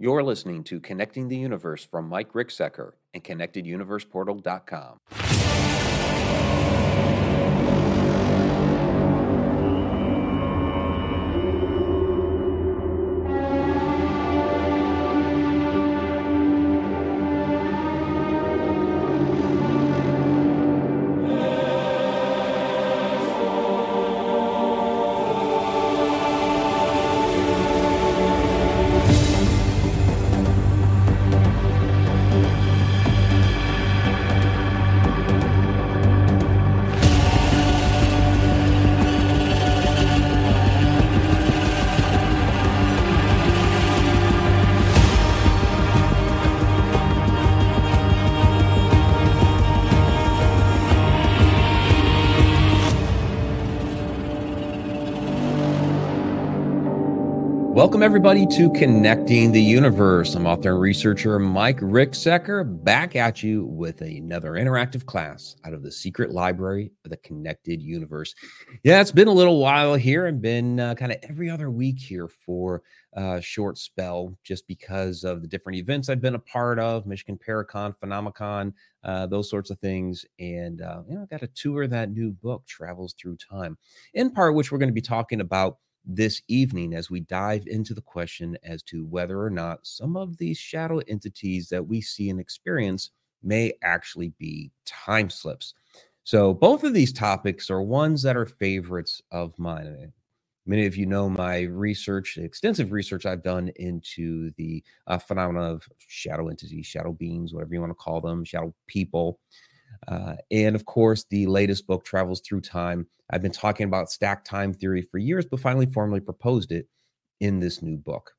You're listening to Connecting the Universe from Mike Ricksecker and ConnectedUniversePortal.com. Welcome, everybody, to Connecting the Universe. I'm author and researcher Mike Ricksecker back at you with another interactive class out of the secret library of the Connected Universe. Yeah, it's been a little while here and been uh, kind of every other week here for a short spell just because of the different events I've been a part of Michigan Paracon, Phenomicon, uh, those sorts of things. And, uh, you know, I got to tour that new book, Travels Through Time, in part, which we're going to be talking about this evening as we dive into the question as to whether or not some of these shadow entities that we see and experience may actually be time slips. So, both of these topics are ones that are favorites of mine. Many of you know my research, extensive research I've done into the uh, phenomena of shadow entities, shadow beings, whatever you want to call them, shadow people. Uh, and of course, the latest book, Travels Through Time. I've been talking about stack time theory for years, but finally formally proposed it in this new book.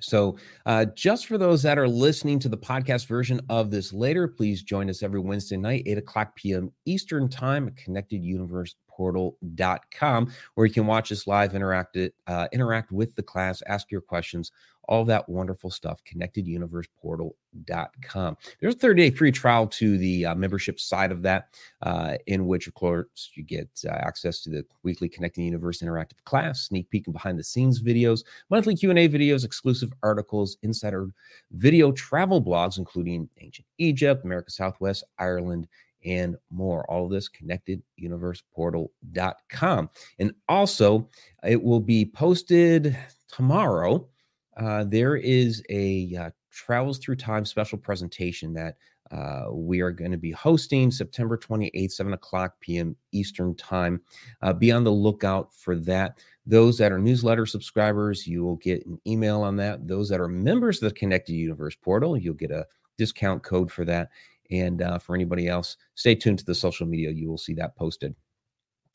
So, uh, just for those that are listening to the podcast version of this later, please join us every Wednesday night, 8 o'clock p.m. Eastern Time at connecteduniverseportal.com, where you can watch us live, interact, uh, interact with the class, ask your questions, all that wonderful stuff. ConnectedUniversePortal.com. There's a 30 day free trial to the uh, membership side of that, uh, in which, of course, you get uh, access to the weekly Connecting Universe interactive class, sneak peek and behind the scenes videos, monthly Q&A videos, exclusive articles, insider video travel blogs, including ancient Egypt, America Southwest, Ireland, and more. All of this connecteduniverseportal.com. And also, it will be posted tomorrow uh, there is a uh, Travels Through Time special presentation that uh, we are going to be hosting September 28th, 7 o'clock p.m. Eastern Time. Uh, be on the lookout for that. Those that are newsletter subscribers, you will get an email on that. Those that are members of the Connected Universe portal, you'll get a discount code for that. And uh, for anybody else, stay tuned to the social media. You will see that posted.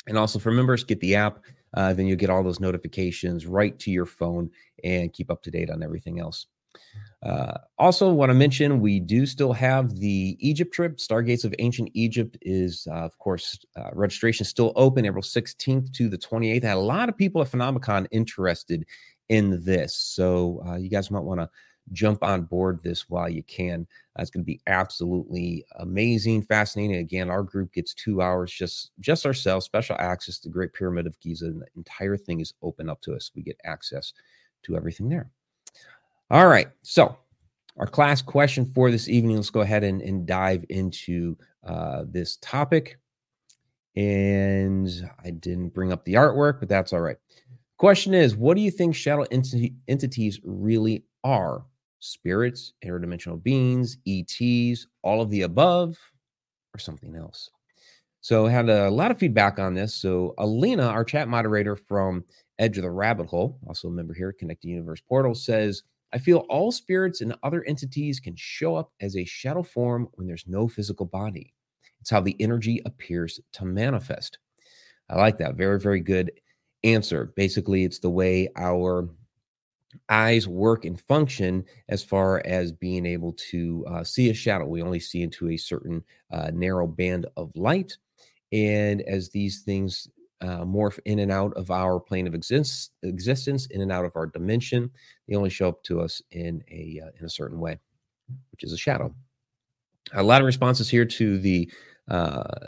And also for members, get the app. Uh, then you'll get all those notifications right to your phone and keep up to date on everything else. Uh, also, want to mention we do still have the Egypt trip. Stargates of Ancient Egypt is, uh, of course, uh, registration still open April 16th to the 28th. I had a lot of people at Phenomicon interested in this. So uh, you guys might want to jump on board this while you can. It's going to be absolutely amazing, fascinating. Again, our group gets two hours just just ourselves, special access to the Great Pyramid of Giza, and the entire thing is open up to us. We get access to everything there. All right, so our class question for this evening. Let's go ahead and, and dive into uh, this topic. And I didn't bring up the artwork, but that's all right. Question is, what do you think shadow entity, entities really are? Spirits, interdimensional beings, ETs, all of the above, or something else. So I had a lot of feedback on this. So Alina, our chat moderator from Edge of the Rabbit Hole, also a member here at Connected Universe Portal, says, I feel all spirits and other entities can show up as a shadow form when there's no physical body. It's how the energy appears to manifest. I like that. Very, very good answer. Basically, it's the way our eyes work and function as far as being able to uh, see a shadow. We only see into a certain uh, narrow band of light. And as these things uh, morph in and out of our plane of exist- existence, in and out of our dimension, they only show up to us in a uh, in a certain way, which is a shadow. A lot of responses here to the uh,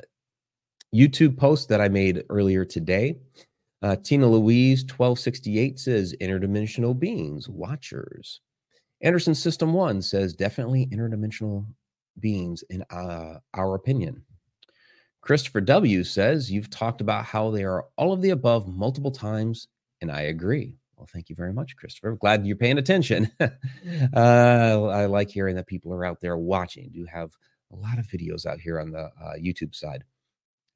YouTube post that I made earlier today. Uh, Tina Louise, 1268 says interdimensional beings, watchers. Anderson System One says definitely interdimensional beings, in uh, our opinion. Christopher W says you've talked about how they are all of the above multiple times, and I agree. Well, thank you very much, Christopher. Glad you're paying attention. uh, I like hearing that people are out there watching. Do have a lot of videos out here on the uh, YouTube side.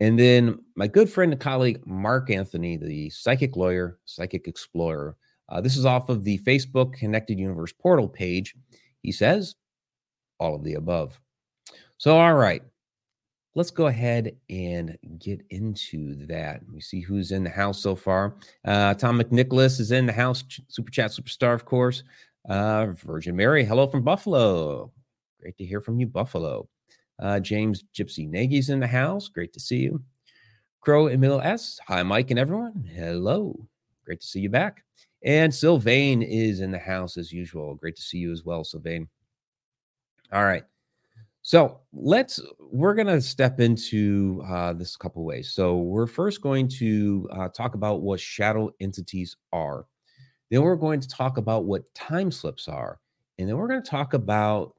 And then my good friend and colleague, Mark Anthony, the psychic lawyer, psychic explorer. Uh, this is off of the Facebook Connected Universe portal page. He says, all of the above. So, all right, let's go ahead and get into that. We see who's in the house so far. Uh, Tom McNicholas is in the house, Super Chat Superstar, of course. Uh, Virgin Mary, hello from Buffalo. Great to hear from you, Buffalo. Uh, James Gypsy Nagy's in the house. Great to see you. Crow Emil S. Hi, Mike and everyone. Hello. Great to see you back. And Sylvain is in the house as usual. Great to see you as well, Sylvain. All right. So let's we're going to step into uh, this a couple ways. So we're first going to uh, talk about what shadow entities are. Then we're going to talk about what time slips are, and then we're going to talk about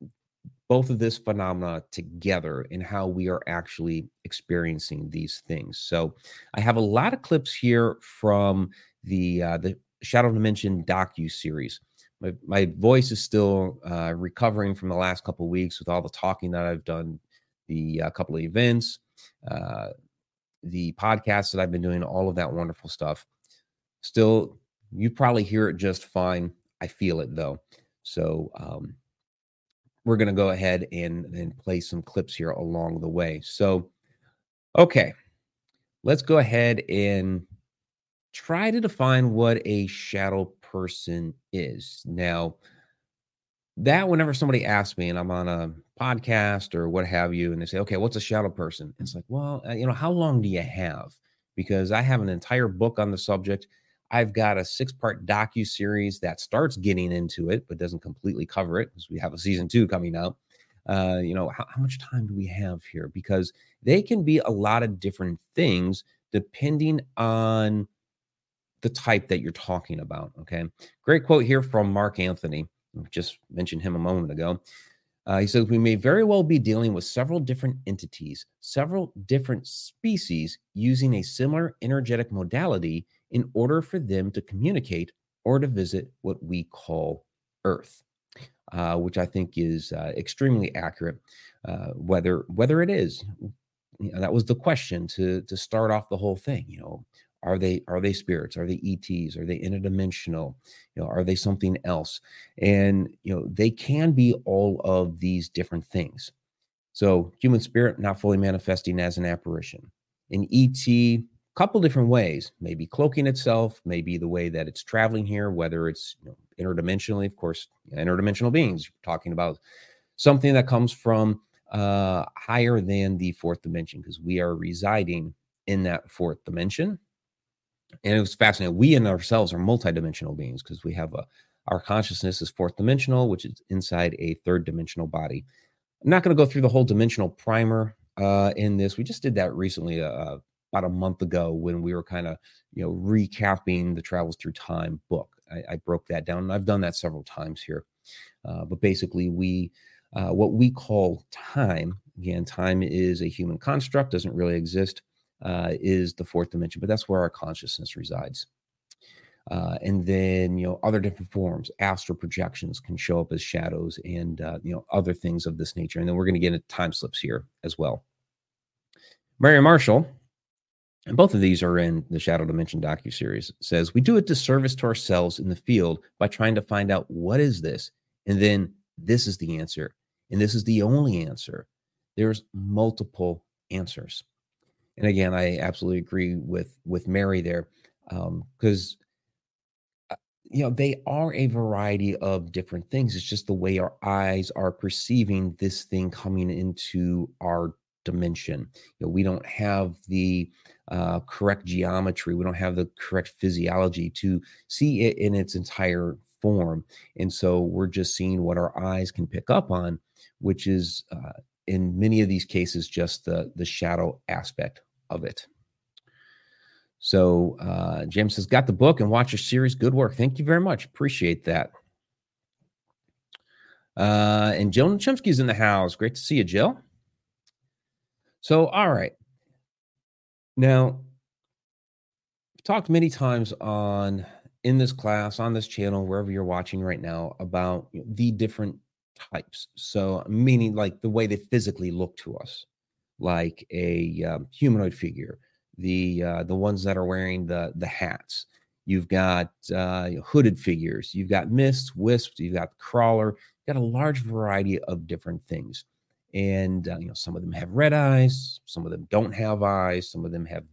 both of this phenomena together and how we are actually experiencing these things. So I have a lot of clips here from the uh, the Shadow Dimension docu series my, my voice is still uh, recovering from the last couple weeks with all the talking that I've done, the uh, couple of events, uh, the podcasts that I've been doing, all of that wonderful stuff. Still, you probably hear it just fine. I feel it though. So um, we're going to go ahead and, and play some clips here along the way. So, okay, let's go ahead and try to define what a shadow person is. Now, that whenever somebody asks me and I'm on a podcast or what have you, and they say, okay, what's a shadow person? It's like, well, uh, you know, how long do you have? Because I have an entire book on the subject. I've got a six part docu series that starts getting into it, but doesn't completely cover it because we have a season two coming out. Uh, you know, how, how much time do we have here? Because they can be a lot of different things depending on the type that you're talking about. Okay. Great quote here from Mark Anthony. Just mentioned him a moment ago. Uh, he says, We may very well be dealing with several different entities, several different species using a similar energetic modality in order for them to communicate or to visit what we call Earth. Uh, which I think is uh, extremely accurate. Uh, whether whether it is, you know, that was the question to to start off the whole thing. You know, are they are they spirits? Are they ETs? Are they interdimensional? You know, are they something else? And you know, they can be all of these different things. So, human spirit not fully manifesting as an apparition. An ET, couple different ways. Maybe cloaking itself, maybe the way that it's traveling here, whether it's you know, interdimensionally, of course, interdimensional beings. talking about something that comes from uh, higher than the fourth dimension, because we are residing in that fourth dimension and it was fascinating. We in ourselves are multidimensional beings because we have a our consciousness is fourth dimensional, which is inside a third dimensional body. I'm not going to go through the whole dimensional primer uh, in this. We just did that recently, uh, uh about a month ago, when we were kind of you know recapping the Travels Through Time book. I, I broke that down, and I've done that several times here. Uh, but basically, we uh, what we call time again, time is a human construct, doesn't really exist uh, is the fourth dimension, but that's where our consciousness resides. Uh, and then you know other different forms astral projections can show up as shadows and uh, you know other things of this nature and then we're going to get into time slips here as well mary marshall and both of these are in the shadow dimension docu series says we do a disservice to ourselves in the field by trying to find out what is this and then this is the answer and this is the only answer there's multiple answers and again, I absolutely agree with with Mary there, because um, you know they are a variety of different things. It's just the way our eyes are perceiving this thing coming into our dimension. You know, we don't have the uh, correct geometry. We don't have the correct physiology to see it in its entire form, and so we're just seeing what our eyes can pick up on, which is uh, in many of these cases just the the shadow aspect of it. So uh, James says, got the book and watch your series. Good work. Thank you very much. Appreciate that. Uh, and Jill Chimsky's in the house. Great to see you, Jill. So, all right. Now, I've talked many times on in this class, on this channel, wherever you're watching right now, about the different types. So, meaning like the way they physically look to us, like a um, humanoid figure, the uh, the ones that are wearing the the hats. You've got uh, hooded figures. You've got mists, wisps. You've got crawler. You've got a large variety of different things, and uh, you know some of them have red eyes. Some of them don't have eyes. Some of them have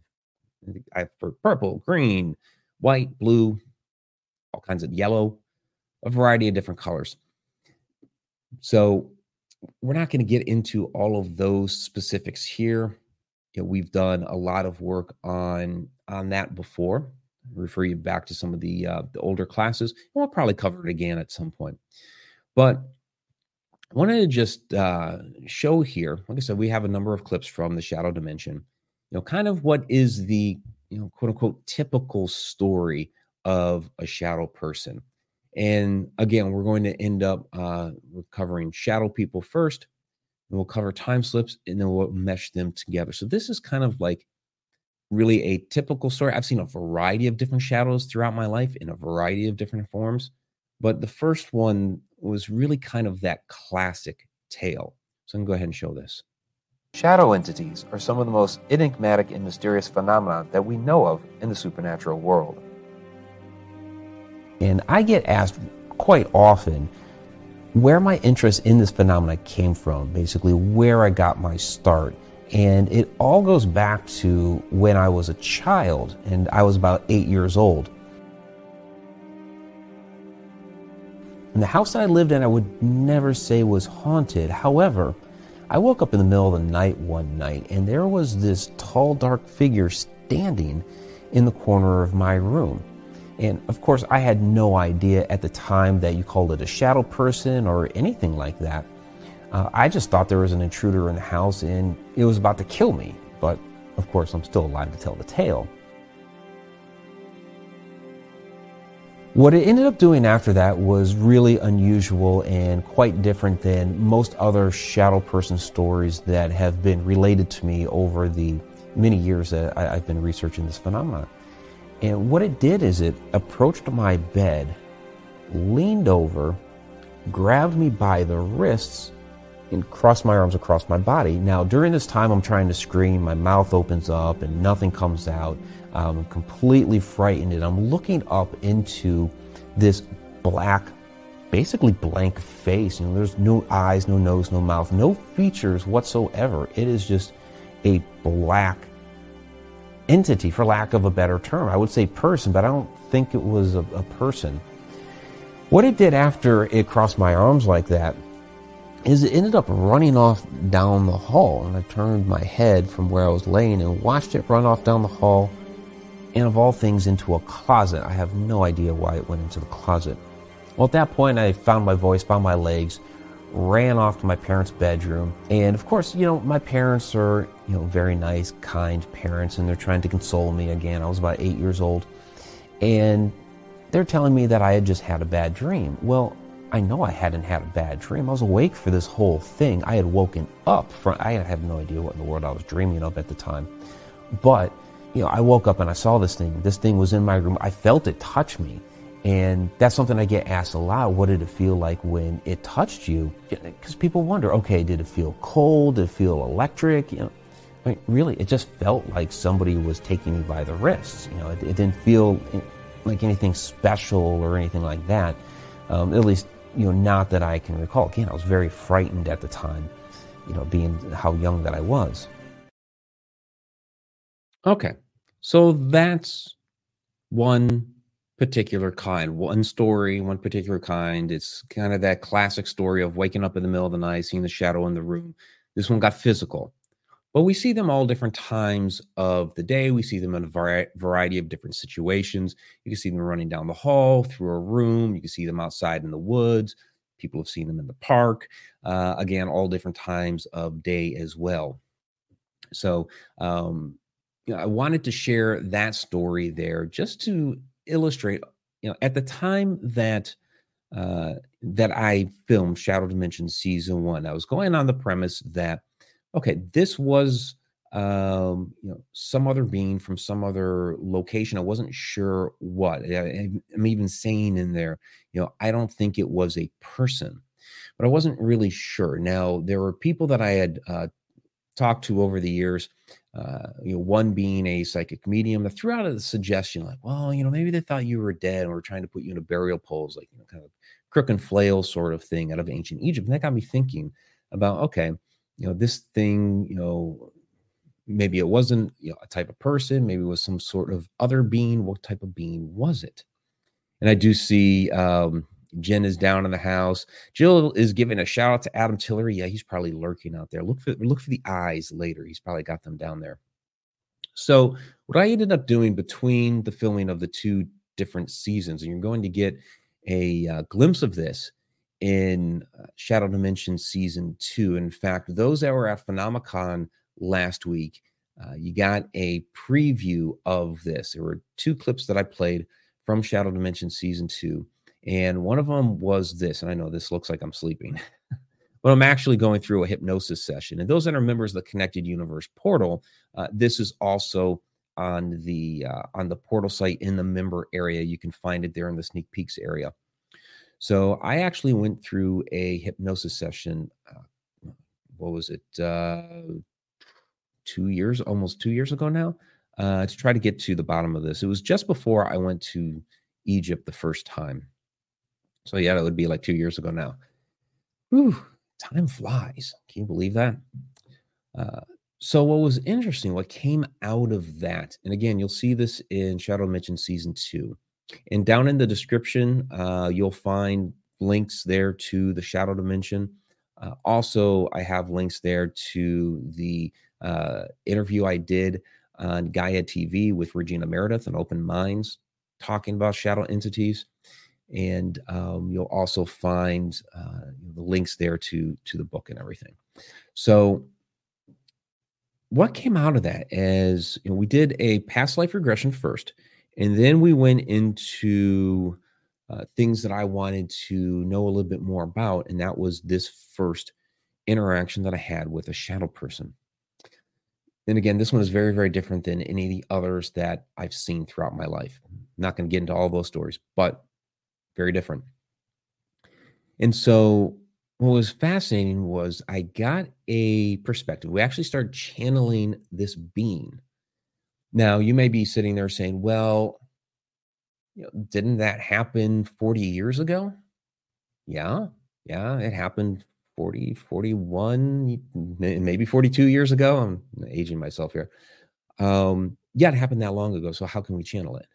I for purple, green, white, blue, all kinds of yellow, a variety of different colors. So we're not going to get into all of those specifics here. You know, we've done a lot of work on on that before. I refer you back to some of the uh, the older classes. And we'll probably cover it again at some point. But I wanted to just uh, show here. Like I said, we have a number of clips from the Shadow Dimension. You know, kind of what is the you know quote unquote typical story of a shadow person. And again, we're going to end up uh, covering shadow people first, and we'll cover time slips, and then we'll mesh them together. So this is kind of like really a typical story. I've seen a variety of different shadows throughout my life in a variety of different forms, but the first one was really kind of that classic tale. So I'm going to go ahead and show this. Shadow entities are some of the most enigmatic and mysterious phenomena that we know of in the supernatural world. And I get asked quite often where my interest in this phenomena came from, basically, where I got my start. And it all goes back to when I was a child and I was about eight years old. And the house that I lived in, I would never say was haunted. However, I woke up in the middle of the night one night and there was this tall, dark figure standing in the corner of my room. And of course, I had no idea at the time that you called it a shadow person or anything like that. Uh, I just thought there was an intruder in the house and it was about to kill me. But of course, I'm still alive to tell the tale. What it ended up doing after that was really unusual and quite different than most other shadow person stories that have been related to me over the many years that I, have been researching this phenomenon. And what it did is it approached my bed, leaned over, grabbed me by the wrists, and crossed my arms across my body. Now, during this time, I'm trying to scream, my mouth opens up, and nothing comes out. I'm completely frightened and I'm looking up into this black, basically blank face. You know, there's no eyes, no nose, no mouth, no features whatsoever. It is just a black entity, for lack of a better term. I would say person, but I don't think it was a, a person. What it did after it crossed my arms like that is it ended up running off down the hall. And I turned my head from where I was laying and watched it run off down the hall and of all things into a closet. I have no idea why it went into the closet. Well, at that point, I found my voice, found my legs, ran off to my parents' bedroom. And of course, you know, my parents are, you know, very nice, kind parents, and they're trying to console me again. I was about eight years old. And they're telling me that I had just had a bad dream. Well, I know I hadn't had a bad dream. I was awake for this whole thing. I had woken up from, I have no idea what in the world I was dreaming of at the time. But you know, I woke up and I saw this thing. This thing was in my room. I felt it touch me. And that's something I get asked a lot. What did it feel like when it touched you? Because people wonder, okay, did it feel cold? Did it feel electric? You know, I mean, really, it just felt like somebody was taking me by the wrists. You know, it, it didn't feel like anything special or anything like that. Um, at least, you know, not that I can recall. Again, I was very frightened at the time, you know, being how young that I was. Okay. So that's one particular kind, one story, one particular kind. It's kind of that classic story of waking up in the middle of the night, seeing the shadow in the room. This one got physical. But we see them all different times of the day. We see them in a vari- variety of different situations. You can see them running down the hall, through a room. You can see them outside in the woods. People have seen them in the park. Uh, again, all different times of day as well. So, um, you know, I wanted to share that story there just to illustrate, you know, at the time that uh, that I filmed Shadow Dimension season one. I was going on the premise that, okay, this was um, you know, some other being from some other location. I wasn't sure what. I, I'm even saying in there, you know, I don't think it was a person, but I wasn't really sure. Now, there were people that I had uh, talked to over the years. Uh, you know, one being a psychic medium that threw out a suggestion like, well, you know, maybe they thought you were dead and were trying to put you in a burial poles, like, you know, kind of crook and flail sort of thing out of ancient Egypt. And that got me thinking about, okay, you know, this thing, you know, maybe it wasn't you know, a type of person, maybe it was some sort of other being. What type of being was it? And I do see um, Jen is down in the house. Jill is giving a shout out to Adam Tillery. Yeah, he's probably lurking out there. Look for look for the eyes later. He's probably got them down there. So what I ended up doing between the filming of the two different seasons, and you're going to get a uh, glimpse of this in uh, Shadow Dimension season two. In fact, those that were at Phenomicon last week, uh, you got a preview of this. There were two clips that I played from Shadow Dimension season two, and one of them was this. And I know this looks like I'm sleeping, but I'm actually going through a hypnosis session. And those that are members of the Connected Universe portal, uh, this is also on the uh, on the portal site in the member area. You can find it there in the sneak peeks area. So I actually went through a hypnosis session. Uh, what was it? Uh, two years, almost two years ago now, uh, to try to get to the bottom of this. It was just before I went to Egypt the first time. So yeah, it would be like two years ago now. Whew, time flies. Can you believe that? Uh, so what was interesting, what came out of that, and again, you'll see this in Shadow Dimension season two. And down in the description, uh, you'll find links there to the Shadow Dimension. Uh, also, I have links there to the uh, interview I did on Gaia TV with Regina Meredith and Open Minds, talking about shadow entities. And um, you'll also find uh, the links there to to the book and everything. So, what came out of that? As you know, we did a past life regression first, and then we went into uh, things that I wanted to know a little bit more about, and that was this first interaction that I had with a shadow person. And again, this one is very, very different than any of the others that I've seen throughout my life. I'm not going to get into all those stories, but very different. And so, what was fascinating was I got a perspective. We actually started channeling this being. Now, you may be sitting there saying, well, you know, didn't that happen 40 years ago? Yeah, yeah, it happened 40, 41, maybe 42 years ago. I'm aging myself here. Um, yeah, it happened that long ago. So how can we channel it?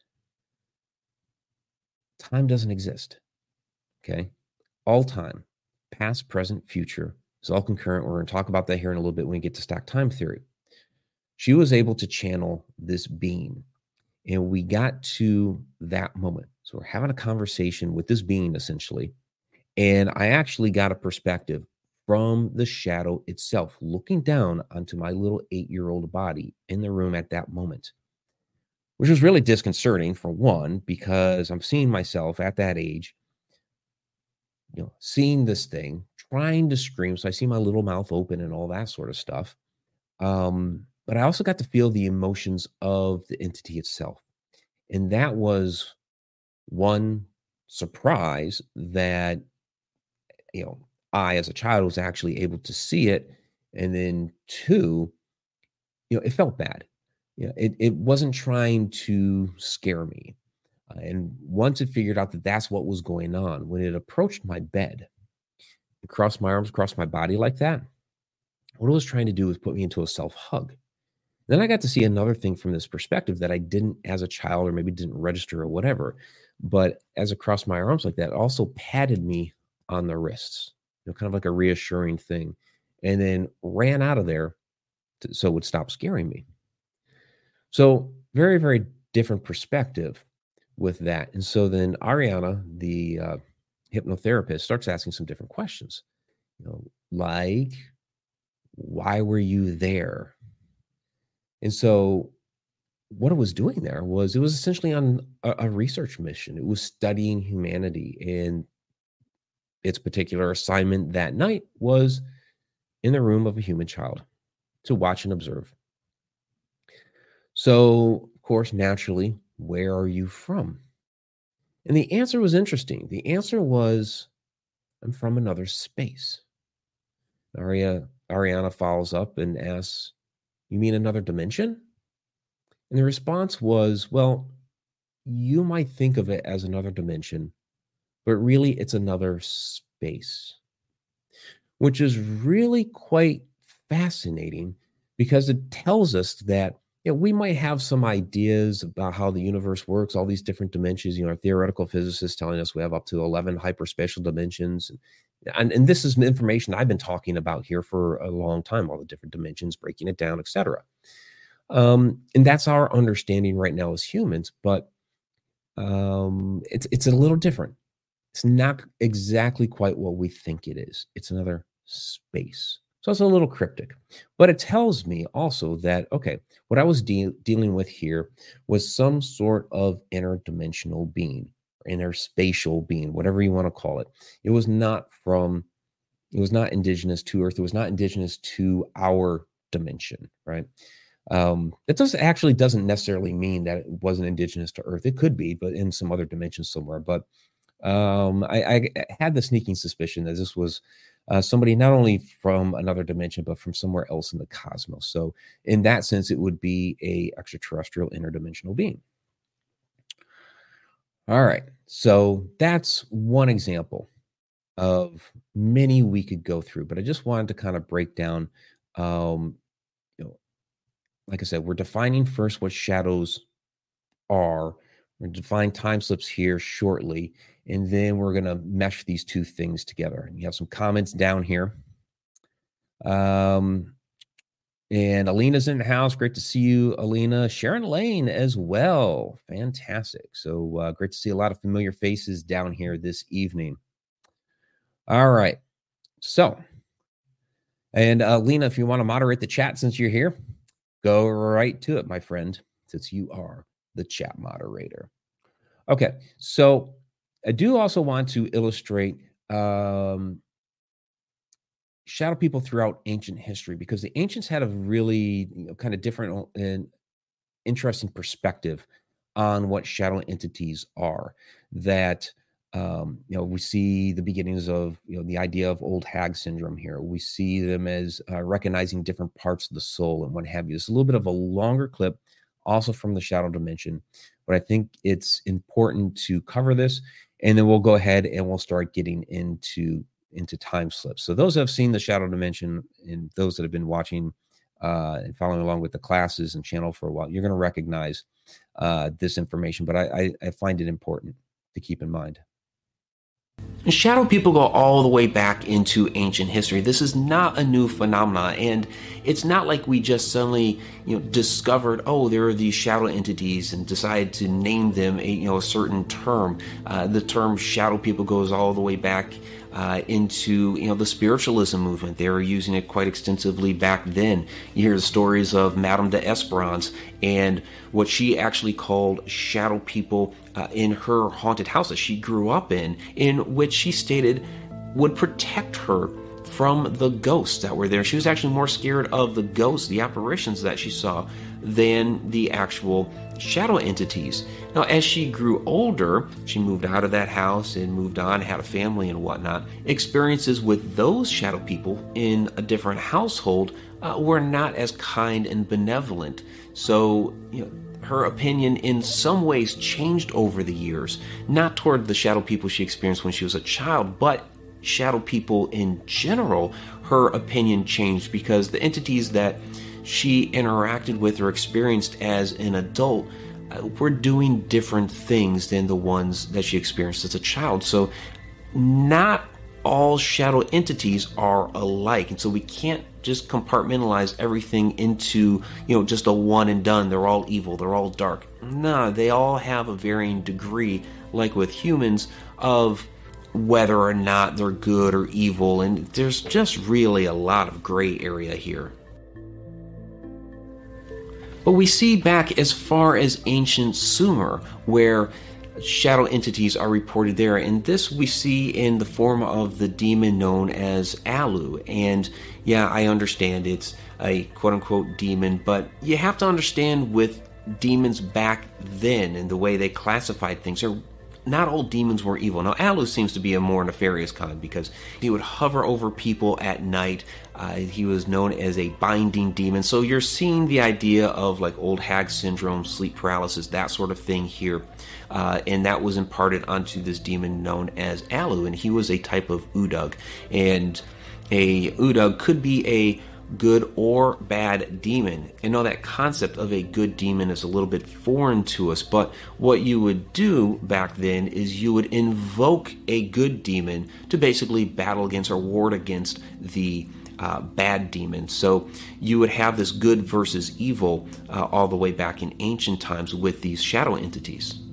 Time doesn't exist. Okay. All time, past, present, future is all concurrent. We're going to talk about that here in a little bit when we get to stack time theory. She was able to channel this being, and we got to that moment. So we're having a conversation with this being essentially. And I actually got a perspective from the shadow itself, looking down onto my little eight year old body in the room at that moment, which was really disconcerting for one, because I'm seeing myself at that age, you know, seeing this thing, trying to scream. So I see my little mouth open and all that sort of stuff. Um, but I also got to feel the emotions of the entity itself. And that was one surprise that, you know, I, as a child, was actually able to see it. And then two, you know, it felt bad. You know, it, it wasn't trying to scare me. Uh, and once it figured out that that's what was going on, when it approached my bed, and crossed my arms across my body like that, what it was trying to do was put me into a self hug. Then I got to see another thing from this perspective that I didn't as a child or maybe didn't register or whatever. But as it crossed my arms like that, also patted me on the wrists you know, kind of like a reassuring thing, and then ran out of there to, so it would stop scaring me. So, very, very different perspective with that. And so then Ariana, the uh, hypnotherapist, starts asking some different questions, you know, like, why were you there? And so, what it was doing there was it was essentially on a, a research mission. It was studying humanity and its particular assignment that night was in the room of a human child to watch and observe. So, of course, naturally, where are you from? And the answer was interesting. The answer was, I'm from another space. Aria, Ariana follows up and asks, You mean another dimension? And the response was, Well, you might think of it as another dimension, but really it's another space, which is really quite fascinating because it tells us that you know, we might have some ideas about how the universe works, all these different dimensions. You know, our theoretical physicists telling us we have up to 11 hyperspatial dimensions. And, and this is information I've been talking about here for a long time, all the different dimensions, breaking it down, etc. Um, and that's our understanding right now as humans, but um, it's it's a little different. It's not exactly quite what we think it is. It's another space. So it's a little cryptic, but it tells me also that, okay, what I was de- dealing with here was some sort of interdimensional being, interspatial being, whatever you want to call it. It was not from, it was not indigenous to Earth. It was not indigenous to our dimension, right? Um, it does actually doesn't necessarily mean that it wasn't indigenous to Earth. It could be, but in some other dimension somewhere. But um, I, I had the sneaking suspicion that this was uh, somebody not only from another dimension but from somewhere else in the cosmos. So in that sense it would be a extraterrestrial interdimensional being. All right. So that's one example of many we could go through but i just wanted to kind of break down um you know like i said we're defining first what shadows are. We're define time slips here shortly and then we're going to mesh these two things together. And you have some comments down here. Um, and Alina's in the house. Great to see you, Alina. Sharon Lane as well. Fantastic. So uh, great to see a lot of familiar faces down here this evening. All right. So, and uh, Lena, if you want to moderate the chat since you're here, go right to it, my friend, since you are the chat moderator. Okay. So, I do also want to illustrate um, shadow people throughout ancient history because the ancients had a really you know, kind of different and interesting perspective on what shadow entities are. That um, you know we see the beginnings of you know the idea of old hag syndrome here. We see them as uh, recognizing different parts of the soul and what have you. It's a little bit of a longer clip, also from the shadow dimension, but I think it's important to cover this and then we'll go ahead and we'll start getting into into time slips. So those that have seen the shadow dimension and those that have been watching uh, and following along with the classes and channel for a while, you're going to recognize uh, this information. But I, I, I find it important to keep in mind. Shadow people go all the way back into ancient history. This is not a new phenomenon, and it's not like we just suddenly, you know, discovered, oh, there are these shadow entities and decided to name them, a, you know, a certain term. Uh, the term shadow people goes all the way back uh, into you know the spiritualism movement. They were using it quite extensively back then. You hear the stories of Madame d'Esperance and what she actually called shadow people uh, in her haunted house that she grew up in, in which she stated would protect her from the ghosts that were there. She was actually more scared of the ghosts, the apparitions that she saw, than the actual shadow entities. Now, as she grew older, she moved out of that house and moved on, had a family and whatnot. Experiences with those shadow people in a different household uh, were not as kind and benevolent. So, you know, her opinion in some ways changed over the years, not toward the shadow people she experienced when she was a child, but shadow people in general. Her opinion changed because the entities that she interacted with or experienced as an adult uh, were doing different things than the ones that she experienced as a child. So, not all shadow entities are alike. And so we can't just compartmentalize everything into, you know, just a one and done. They're all evil, they're all dark. No, they all have a varying degree, like with humans, of whether or not they're good or evil. And there's just really a lot of gray area here. But we see back as far as ancient Sumer, where shadow entities are reported there. And this we see in the form of the demon known as Alu. And yeah, I understand it's a quote unquote demon, but you have to understand with demons back then and the way they classified things, or not all demons were evil. Now, Alu seems to be a more nefarious kind because he would hover over people at night. Uh, he was known as a binding demon. So you're seeing the idea of like old hag syndrome, sleep paralysis, that sort of thing here. Uh, and that was imparted onto this demon known as Alu. And he was a type of Udug. And a Udug could be a good or bad demon. And know that concept of a good demon is a little bit foreign to us, but what you would do back then is you would invoke a good demon to basically battle against or ward against the uh, bad demon. So you would have this good versus evil uh, all the way back in ancient times with these shadow entities.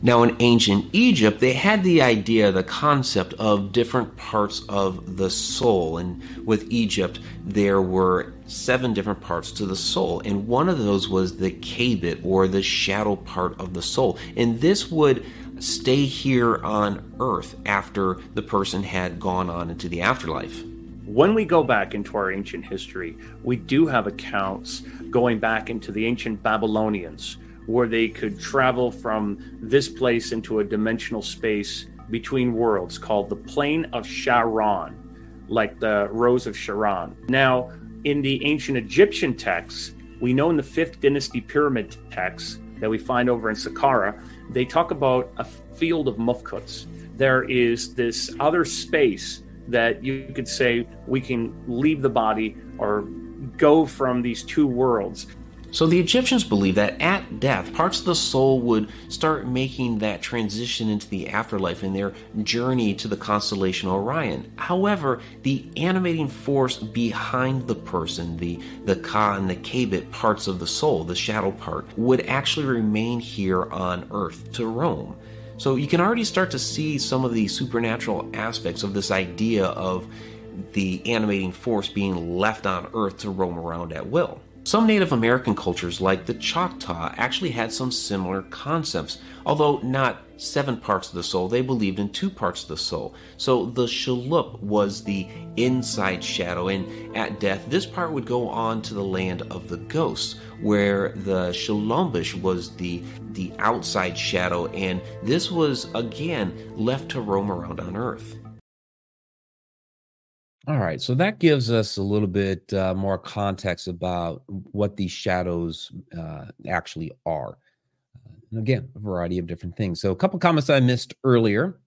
Now, in ancient Egypt, they had the idea, the concept of different parts of the soul. And with Egypt, there were seven different parts to the soul. And one of those was the kabit, or the shadow part of the soul. And this would stay here on earth after the person had gone on into the afterlife. When we go back into our ancient history, we do have accounts going back into the ancient Babylonians where they could travel from this place into a dimensional space between worlds called the Plain of Sharon, like the Rose of Sharon. Now, in the ancient Egyptian texts, we know in the fifth dynasty pyramid texts that we find over in Saqqara, they talk about a field of mufkuts. There is this other space that you could say we can leave the body or go from these two worlds. So the Egyptians believed that at death, parts of the soul would start making that transition into the afterlife in their journey to the constellation Orion. However, the animating force behind the person, the, the Ka and the Kabit parts of the soul, the shadow part, would actually remain here on Earth to roam. So you can already start to see some of the supernatural aspects of this idea of the animating force being left on Earth to roam around at will. Some Native American cultures, like the Choctaw, actually had some similar concepts. Although not seven parts of the soul, they believed in two parts of the soul. So the Shilup was the inside shadow, and at death, this part would go on to the land of the ghosts, where the shilombish was the, the outside shadow, and this was again left to roam around on earth. All right, so that gives us a little bit uh, more context about what these shadows uh, actually are. And again, a variety of different things. So, a couple comments I missed earlier.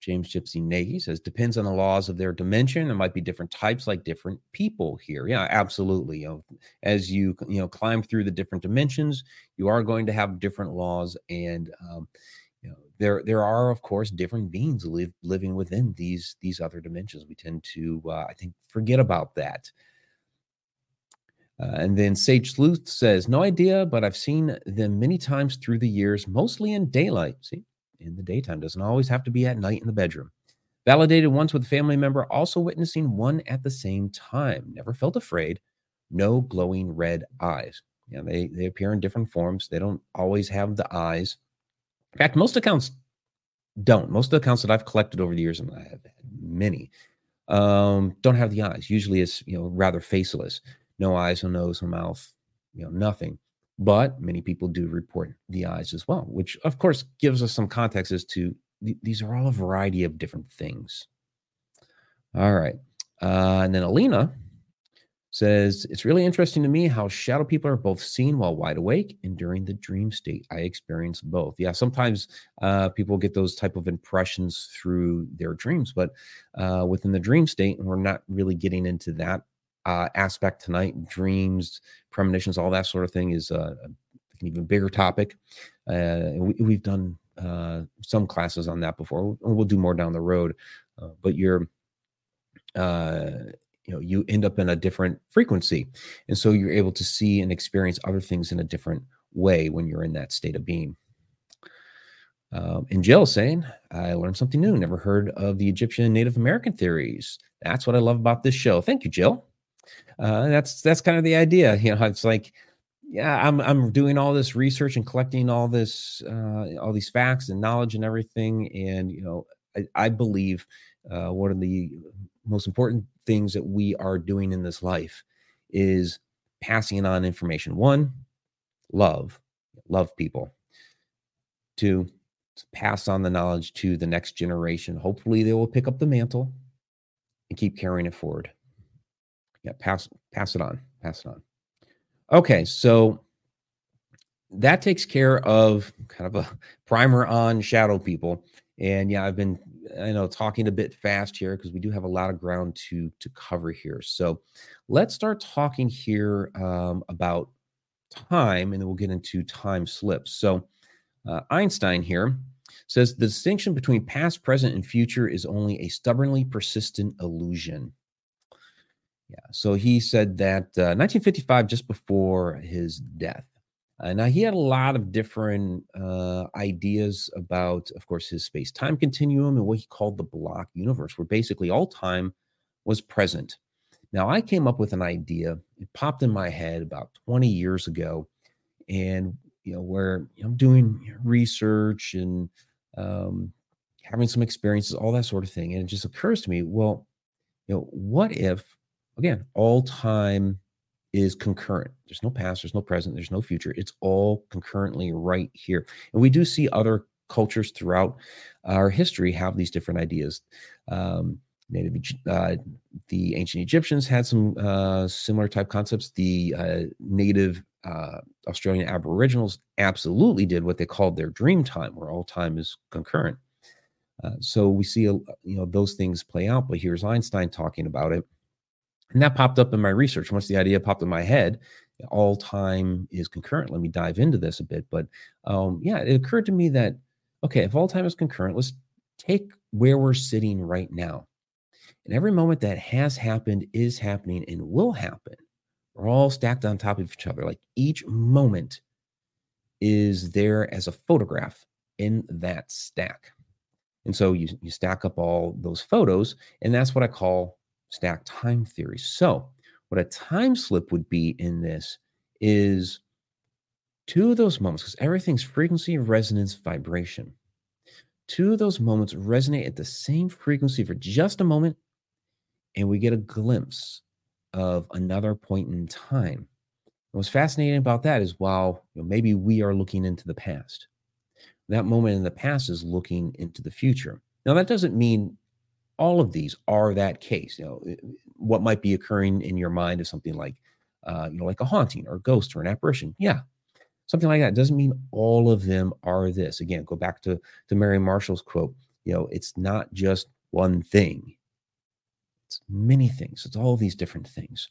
James Gypsy Nagy says depends on the laws of their dimension. There might be different types, like different people here. Yeah, absolutely. You know, as you you know climb through the different dimensions, you are going to have different laws, and um, there there are of course different beings live, living within these these other dimensions. We tend to uh, i think forget about that. Uh, and then sage sleuth says no idea but i've seen them many times through the years mostly in daylight. See? In the daytime. Doesn't always have to be at night in the bedroom. Validated once with a family member also witnessing one at the same time. Never felt afraid. No glowing red eyes. Yeah they they appear in different forms. They don't always have the eyes in fact, most accounts don't. Most of the accounts that I've collected over the years, and I have many, um, don't have the eyes. Usually, it's you know rather faceless, no eyes, no nose, no mouth, you know nothing. But many people do report the eyes as well, which of course gives us some context as to th- these are all a variety of different things. All right, uh, and then Alina says it's really interesting to me how shadow people are both seen while wide awake and during the dream state. I experience both. Yeah sometimes uh, people get those type of impressions through their dreams but uh, within the dream state and we're not really getting into that uh, aspect tonight. Dreams premonitions all that sort of thing is uh, an even bigger topic uh, we, have done uh, some classes on that before. We'll do more down the road but you're you know you end up in a different frequency. And so you're able to see and experience other things in a different way when you're in that state of being. Um, and jill saying i learned something new. Never heard of the egyptian native american theories. That's what i love about this show. Thank you jill. Uh, that's that's kind of the idea. You know it's like yeah, I'm I'm doing all this research and collecting all this uh, all these facts and knowledge and everything, and you know, I, I believe uh, one of the most important things that we are doing in this life is passing on information. One, love, love people. Two, pass on the knowledge to the next generation. Hopefully, they will pick up the mantle and keep carrying it forward. Yeah, pass pass it on, pass it on. Okay, so that takes care of kind of a primer on shadow people. And yeah, I've been I know talking a bit fast here because we do have a lot of ground to to cover here. So let's start talking here um, about time, and then we'll get into time slips. So uh, Einstein here says the distinction between past, present, and future is only a stubbornly persistent illusion. Yeah, so he said that uh, 1955, just before his death. Uh, now, he had a lot of different uh, ideas about, of course, his space time continuum and what he called the block universe, where basically all time was present. Now, I came up with an idea. It popped in my head about 20 years ago. And, you know, where I'm doing research and um, having some experiences, all that sort of thing. And it just occurs to me, well, you know, what if, again, all time is concurrent. There's no past, there's no present, there's no future. It's all concurrently right here. And we do see other cultures throughout our history have these different ideas. Um, Native, uh, the ancient Egyptians had some uh, similar type concepts. The uh, native uh, Australian Aboriginals absolutely did what they called their dream time, where all time is concurrent. Uh, so we see, you know, those things play out. But here's Einstein talking about it and that popped up in my research. Once the idea popped in my head, all time is concurrent. Let me dive into this a bit. But um, yeah, it occurred to me that, okay, if all time is concurrent, let's take where we're sitting right now. And every moment that has happened, is happening, and will happen, we're all stacked on top of each other. Like each moment is there as a photograph in that stack. And so you, you stack up all those photos, and that's what I call stack time theory. So, what a time slip would be in this is two of those moments, because everything's frequency, resonance, vibration. Two of those moments resonate at the same frequency for just a moment, and we get a glimpse of another point in time. what's fascinating about that is while you know, maybe we are looking into the past, that moment in the past is looking into the future. Now, that doesn't mean all of these are that case. You know, what might be occurring in your mind is something like, uh, you know, like a haunting or a ghost or an apparition. Yeah, something like that doesn't mean all of them are this. Again, go back to to Mary Marshall's quote. You know, it's not just one thing; it's many things. It's all these different things.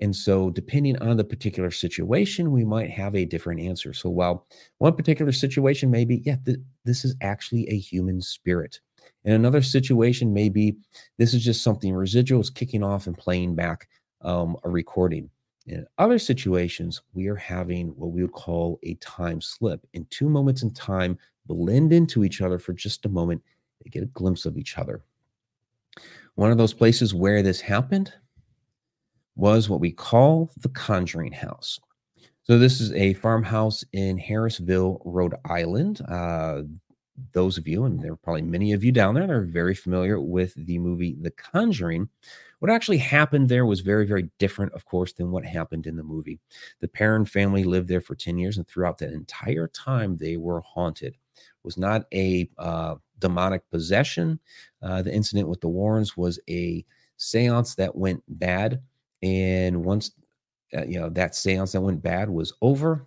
And so, depending on the particular situation, we might have a different answer. So, while one particular situation may be, yeah, th- this is actually a human spirit in another situation, maybe this is just something residual is kicking off and playing back um, a recording. In other situations, we are having what we would call a time slip. In two moments in time, blend into each other for just a moment. They get a glimpse of each other. One of those places where this happened was what we call the Conjuring House. So, this is a farmhouse in Harrisville, Rhode Island. Uh, those of you, and there are probably many of you down there that are very familiar with the movie The Conjuring. What actually happened there was very, very different, of course, than what happened in the movie. The Perron family lived there for 10 years, and throughout that entire time, they were haunted. It was not a uh, demonic possession. Uh, the incident with the Warrens was a seance that went bad. And once uh, you know that seance that went bad was over,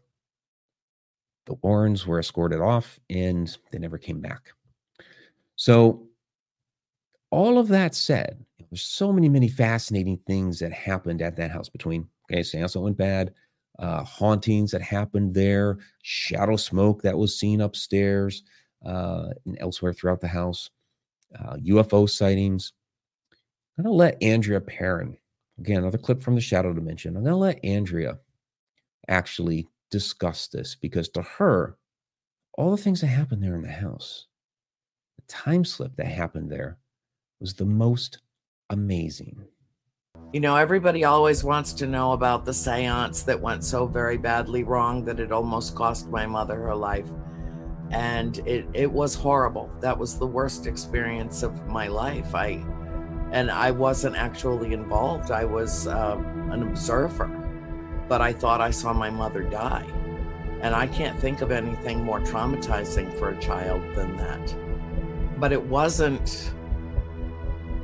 the Warrens were escorted off and they never came back. So, all of that said, there's so many, many fascinating things that happened at that house between, okay, seance went bad, uh, hauntings that happened there, shadow smoke that was seen upstairs uh, and elsewhere throughout the house, uh, UFO sightings. I'm going to let Andrea Perron, again, another clip from the shadow dimension. I'm going to let Andrea actually discuss this because to her, all the things that happened there in the house, the time slip that happened there was the most amazing. You know, everybody always wants to know about the seance that went so very badly wrong that it almost cost my mother her life. And it, it was horrible. That was the worst experience of my life. I and I wasn't actually involved. I was uh, an observer, but I thought I saw my mother die. And I can't think of anything more traumatizing for a child than that. But it wasn't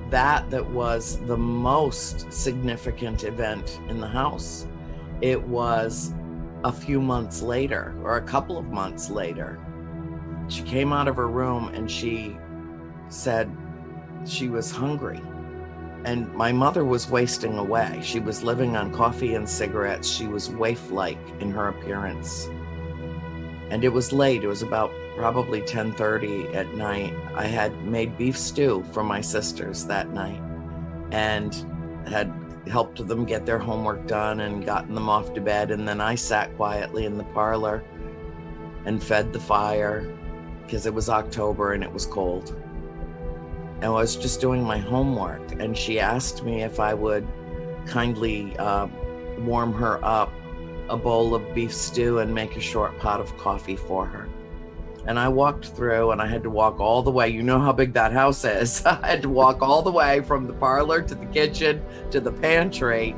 that that was the most significant event in the house. It was a few months later, or a couple of months later. She came out of her room and she said she was hungry. And my mother was wasting away. She was living on coffee and cigarettes. She was waif like in her appearance. And it was late. It was about probably 10:30 at night. I had made beef stew for my sisters that night and had helped them get their homework done and gotten them off to bed and then I sat quietly in the parlor and fed the fire because it was October and it was cold. And I was just doing my homework and she asked me if I would kindly uh, warm her up a bowl of beef stew and make a short pot of coffee for her. And I walked through and I had to walk all the way. You know how big that house is. I had to walk all the way from the parlor to the kitchen to the pantry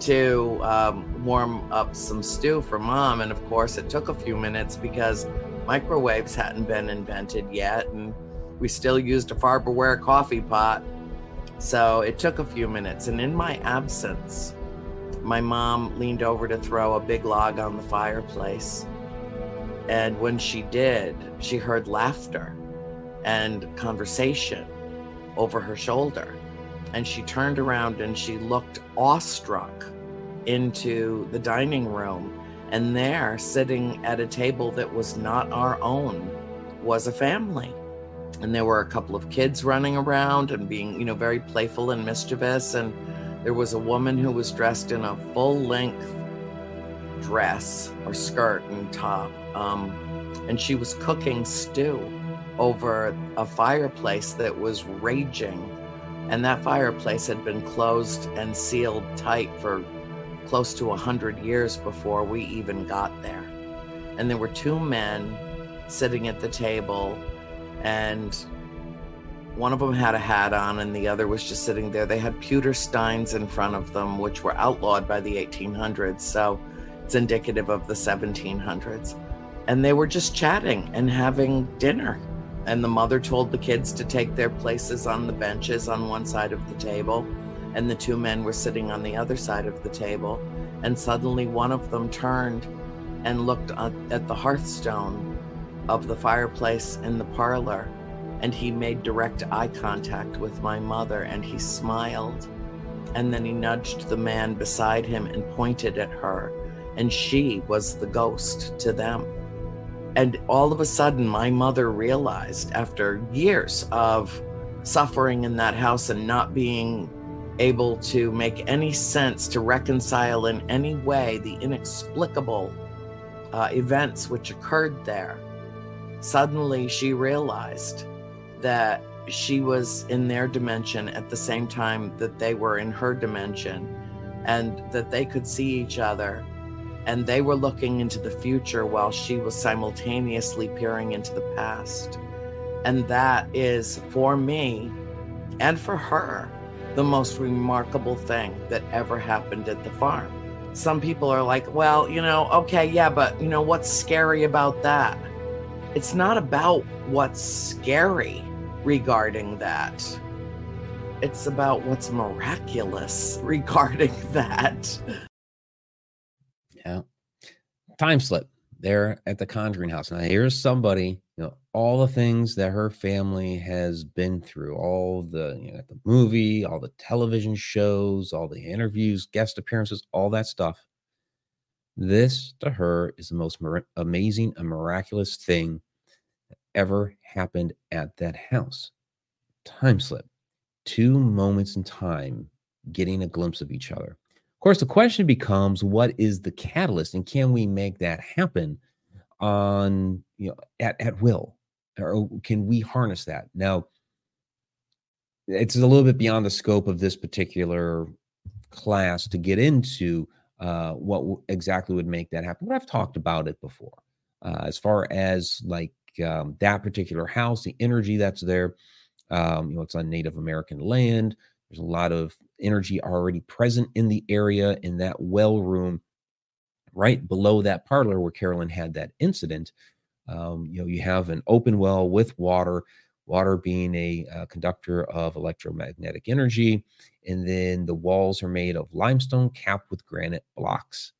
to um, warm up some stew for mom. And of course, it took a few minutes because microwaves hadn't been invented yet. And we still used a Farberware coffee pot. So it took a few minutes. And in my absence, my mom leaned over to throw a big log on the fireplace. And when she did, she heard laughter and conversation over her shoulder. And she turned around and she looked awestruck into the dining room. And there, sitting at a table that was not our own, was a family. And there were a couple of kids running around and being, you know, very playful and mischievous. And there was a woman who was dressed in a full length dress or skirt and top um, and she was cooking stew over a fireplace that was raging. And that fireplace had been closed and sealed tight for close to a hundred years before we even got there. And there were two men sitting at the table, and one of them had a hat on, and the other was just sitting there. They had pewter steins in front of them, which were outlawed by the 1800s. So it's indicative of the 1700s and they were just chatting and having dinner. And the mother told the kids to take their places on the benches on one side of the table, and the two men were sitting on the other side of the table. And suddenly one of them turned and looked at the hearthstone of the fireplace in the parlor, and he made direct eye contact with my mother and he smiled. And then he nudged the man beside him and pointed at her, and she was the ghost to them. And all of a sudden, my mother realized after years of suffering in that house and not being able to make any sense to reconcile in any way the inexplicable uh, events which occurred there. Suddenly, she realized that she was in their dimension at the same time that they were in her dimension and that they could see each other and they were looking into the future while she was simultaneously peering into the past. And that is, for me and for her, the most remarkable thing that ever happened at the farm. Some people are like, well, you know, okay, yeah, but you know, what's scary about that? It's not about what's scary regarding that. It's about what's miraculous regarding that. Yeah. Time slip there at the Conjuring House. Now, here's somebody, you know, all the things that her family has been through, all the, you know, the movie, all the television shows, all the interviews, guest appearances, all that stuff. This to her is the most mir- amazing and miraculous thing ever happened at that house. Time slip. Two moments in time getting a glimpse of each other Of course, the question becomes what is the catalyst and can we make that happen on, you know, at, at will? Or can we harness that? Now, it's a little bit beyond the scope of this particular class to get into uh, what w- exactly would make that happen. But I've talked about it before. Uh, as far as like um, that particular house, the energy that's there, um, you know, it's on Native American land. There's a lot of energy already present in the area in that well room, right below that parlor where Carolyn had that incident. Um, you know, you have an open well with water, water being a uh, conductor of electromagnetic energy. And then the walls are made of limestone capped with granite blocks.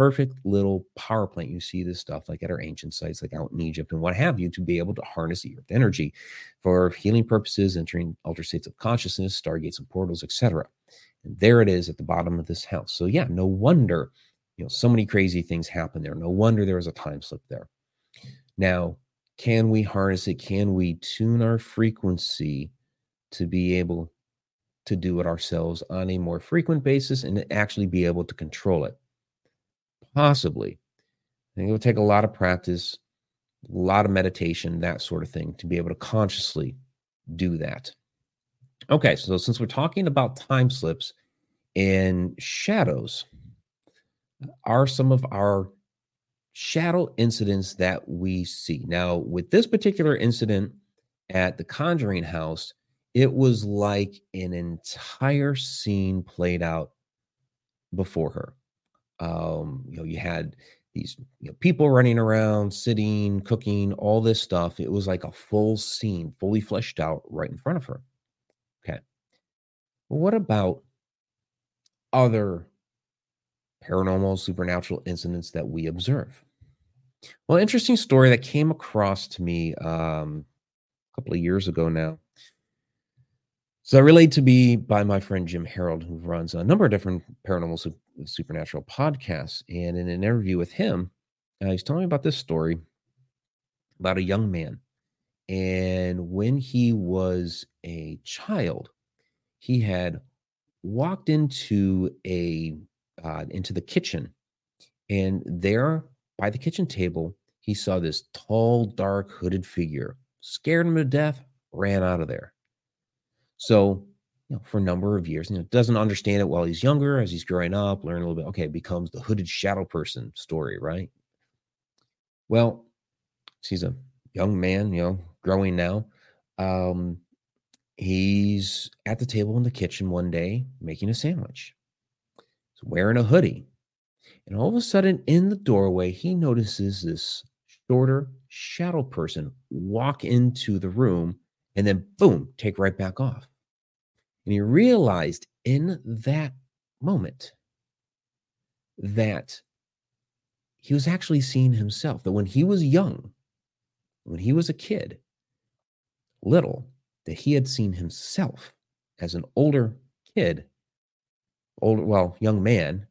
Perfect little power plant. You see this stuff like at our ancient sites, like out in Egypt and what have you, to be able to harness the earth energy for healing purposes, entering altered states of consciousness, stargates and portals, etc. And there it is at the bottom of this house. So yeah, no wonder, you know, so many crazy things happen there. No wonder there was a time slip there. Now, can we harness it? Can we tune our frequency to be able to do it ourselves on a more frequent basis and actually be able to control it? Possibly. I think it would take a lot of practice, a lot of meditation, that sort of thing, to be able to consciously do that. Okay, so since we're talking about time slips and shadows, are some of our shadow incidents that we see. Now, with this particular incident at the Conjuring House, it was like an entire scene played out before her. Um, you know, you had these you know, people running around, sitting, cooking, all this stuff. It was like a full scene, fully fleshed out right in front of her. Okay. what about other paranormal, supernatural incidents that we observe. Well, interesting story that came across to me um, a couple of years ago now. So, I relayed to me by my friend Jim Harold, who runs a number of different paranormal supernatural podcasts. And in an interview with him, uh, he's telling me about this story about a young man. And when he was a child, he had walked into a uh, into the kitchen. And there by the kitchen table, he saw this tall, dark, hooded figure, scared him to death, ran out of there. So, you know, for a number of years, you know, doesn't understand it while he's younger, as he's growing up, learn a little bit. Okay, it becomes the hooded shadow person story, right? Well, he's a young man, you know, growing now. Um, he's at the table in the kitchen one day making a sandwich He's wearing a hoodie. And all of a sudden, in the doorway, he notices this shorter shadow person walk into the room and then, boom, take right back off. And he realized in that moment that he was actually seeing himself, that when he was young, when he was a kid, little, that he had seen himself as an older kid older, well, young man,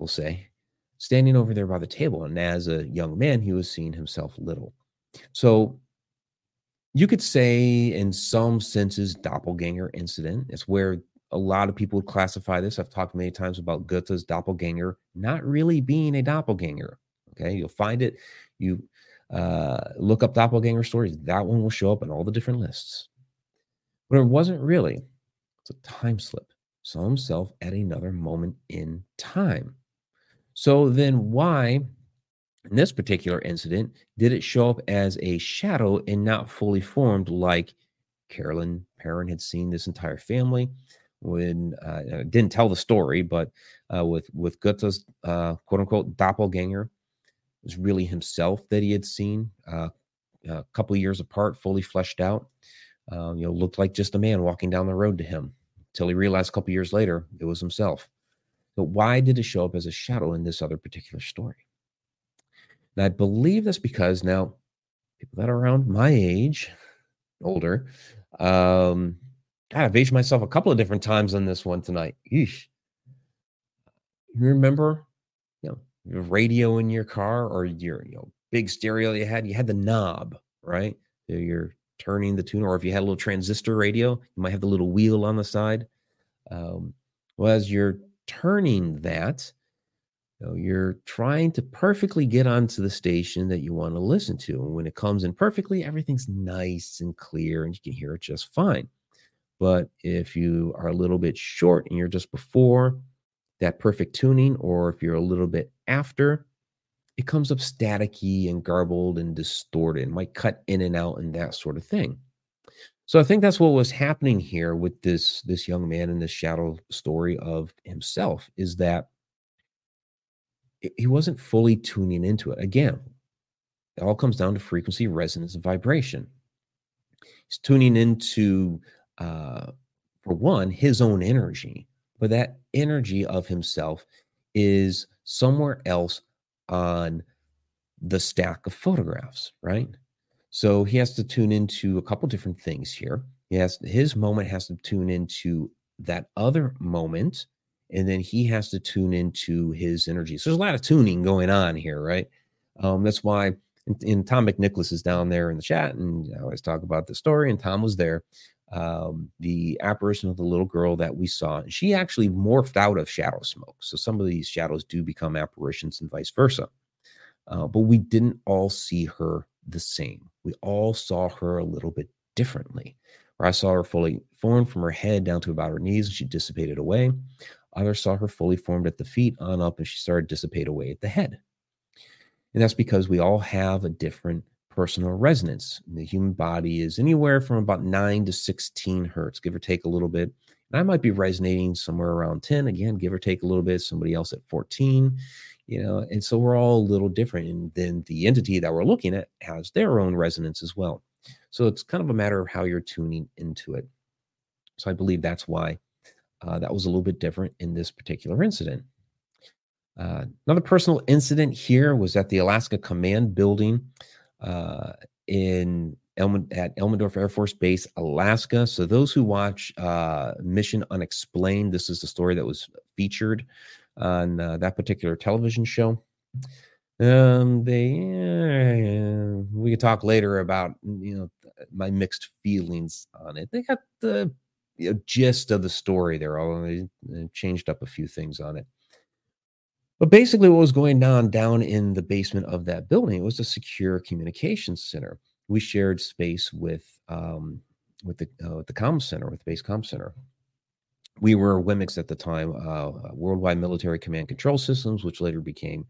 we'll say, standing over there by the table. And as a young man, he was seeing himself little. So you could say, in some senses, doppelganger incident. It's where a lot of people would classify this. I've talked many times about Goethe's doppelganger not really being a doppelganger. Okay, you'll find it. You uh, look up doppelganger stories. That one will show up in all the different lists. But it wasn't really. It's a time slip saw himself at another moment in time. So then, why in this particular incident did it show up as a shadow and not fully formed like Carolyn Perron had seen this entire family? When uh, didn't tell the story, but uh, with with Goethe's uh, quote unquote doppelganger, was really himself that he had seen uh, a couple years apart, fully fleshed out. Uh, you know, looked like just a man walking down the road to him till he realized a couple years later it was himself. But why did it show up as a shadow in this other particular story? And I believe that's because now people that are around my age, older, um, God, I've aged myself a couple of different times on this one tonight. You remember, you know, your radio in your car or your you know big stereo you had, you had the knob, right? You're turning the tuner, or if you had a little transistor radio, you might have the little wheel on the side. Um, well, as you're turning that, you know, you're trying to perfectly get onto the station that you want to listen to. And when it comes in perfectly, everything's nice and clear and you can hear it just fine. But if you are a little bit short and you're just before that perfect tuning, or if you're a little bit after, it comes up staticky and garbled and distorted, might cut in and out and that sort of thing. So I think that's what was happening here with this this young man in this shadow story of himself is that he wasn't fully tuning into it. Again, it all comes down to frequency, resonance, and vibration. He's tuning into, uh, for one, his own energy, but that energy of himself is somewhere else on the stack of photographs, right? So he has to tune into a couple different things here. He has his moment has to tune into that other moment and then he has to tune into his energy. So there's a lot of tuning going on here, right? Um, that's why, and, and Tom McNicholas is down there in the chat, and I always talk about the story, and Tom was there. Um, the apparition of the little girl that we saw, and she actually morphed out of shadow smoke. So some of these shadows do become apparitions and vice versa. Uh, but we didn't all see her the same. We all saw her a little bit differently. Where I saw her fully formed from her head down to about her knees, and she dissipated away. Others saw her fully formed at the feet on up and she started to dissipate away at the head. And that's because we all have a different personal resonance. The human body is anywhere from about 9 to 16 hertz, give or take a little bit. And I might be resonating somewhere around 10, again, give or take a little bit, somebody else at 14, you know, and so we're all a little different. And then the entity that we're looking at has their own resonance as well. So it's kind of a matter of how you're tuning into it. So I believe that's why uh, that was a little bit different in this particular incident. Uh, another personal incident here was at the Alaska Command Building uh, in at Elmendorf Air Force Base, Alaska. So those who watch uh, Mission Unexplained, this is the story that was featured on uh, that particular television show. Um, they uh, we could talk later about you know my mixed feelings on it. They got the you know, gist of the story there. Although they, changed up a few things on it. But basically, what was going on down in the basement of that building was a secure communications center. We shared space with um, with the uh, with the comm center, with the base comm center. We were WWMCCS at the time, uh, Worldwide Military Command Control Systems, which later became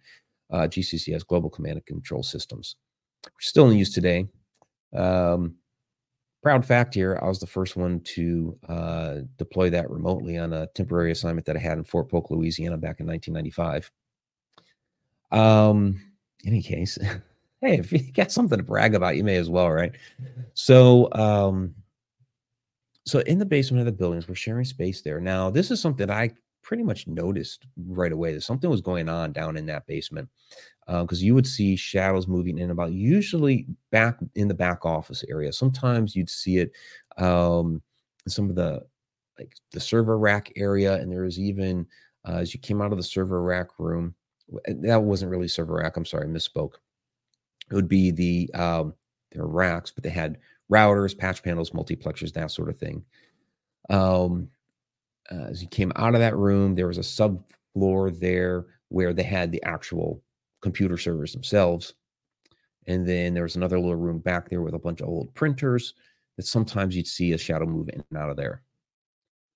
uh, GCCS Global Command and Control Systems. We're still in use today. Um, proud fact here i was the first one to uh, deploy that remotely on a temporary assignment that i had in fort polk louisiana back in 1995 um any case hey if you got something to brag about you may as well right? So um so in the basement of the buildings we're sharing space there. Now this is something i pretty much noticed right away that something was going on down in that basement because uh, you would see shadows moving in about usually back in the back office area. Sometimes you'd see it um, in some of the like the server rack area, and there was even uh, as you came out of the server rack room. That wasn't really server rack. I'm sorry, I misspoke. It would be the um, their racks, but they had routers, patch panels, multiplexers, that sort of thing. Um, uh, as you came out of that room, there was a subfloor there where they had the actual computer servers themselves. And then there was another little room back there with a bunch of old printers that sometimes you'd see a shadow move in and out of there.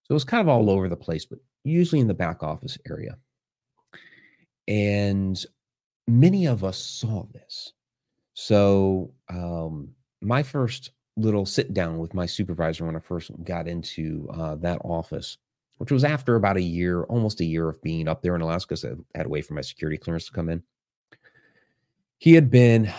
So it was kind of all over the place, but usually in the back office area. And many of us saw this. So um, my first little sit down with my supervisor when I first got into uh, that office, which was after about a year, almost a year of being up there in Alaska, so I had to wait for my security clearance to come in he had been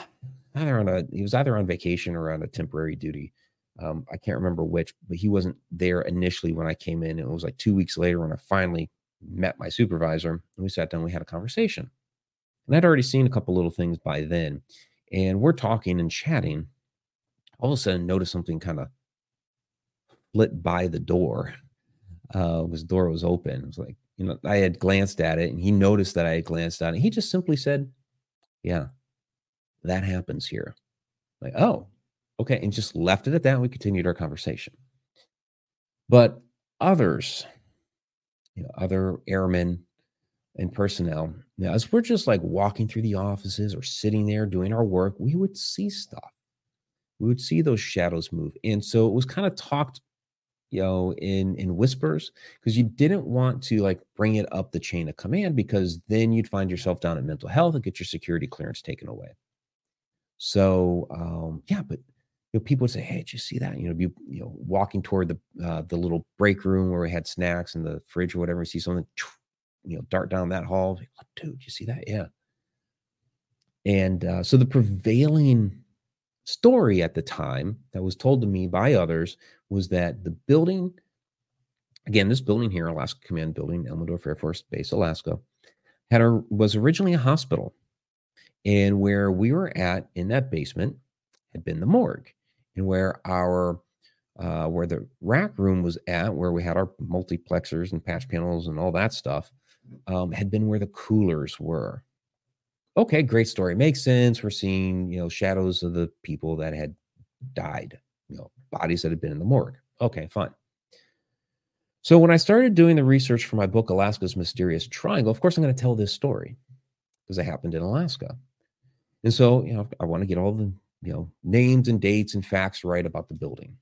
either on a he was either on vacation or on a temporary duty. Um, I can't remember which, but he wasn't there initially when I came in. It was like two weeks later when I finally met my supervisor and we sat down, we had a conversation. And I'd already seen a couple little things by then. And we're talking and chatting. All of a sudden, notice something kind of flit by the door. Uh, his door was open. It was like, you know, I had glanced at it and he noticed that I had glanced at it. He just simply said, Yeah, that happens here. Like, oh, okay. And just left it at that. we continued our conversation. But others, you know, other airmen and personnel, now, as we're just like walking through the offices or sitting there doing our work, we would see stuff. We would see those shadows move. And so it was kind of talked you know, in in whispers because you didn't want to like bring it up the chain of command because then you'd find yourself down at mental health and get your security clearance taken away. So um, yeah, but you know, people would say, "Hey, did you see that?" You know, be you know walking toward the uh, the little break room where we had snacks in the fridge or whatever. You see something, you know, dart down that hall. Like, oh, dude, you see that? Yeah. And uh, so the prevailing story at the time that was told to me by others was that the building, again, this building here, Alaska Command Building, Elmendorf Air Force Base, Alaska, had a was originally a hospital, and where we were at in that basement had been the morgue, and where our uh, where the rack room was at, where we had our multiplexers and patch panels and all that stuff, um, had been where the coolers were okay, great story. Makes sense. We're seeing, you know, shadows of the people that had died, you know, bodies that had been in the morgue. Okay, fine. So when I started doing the research for my book, Alaska's Mysterious Triangle, of course, I'm going to tell this story because it happened in Alaska. And so, you know, I want to get all the, you know, names and dates and facts right about the building.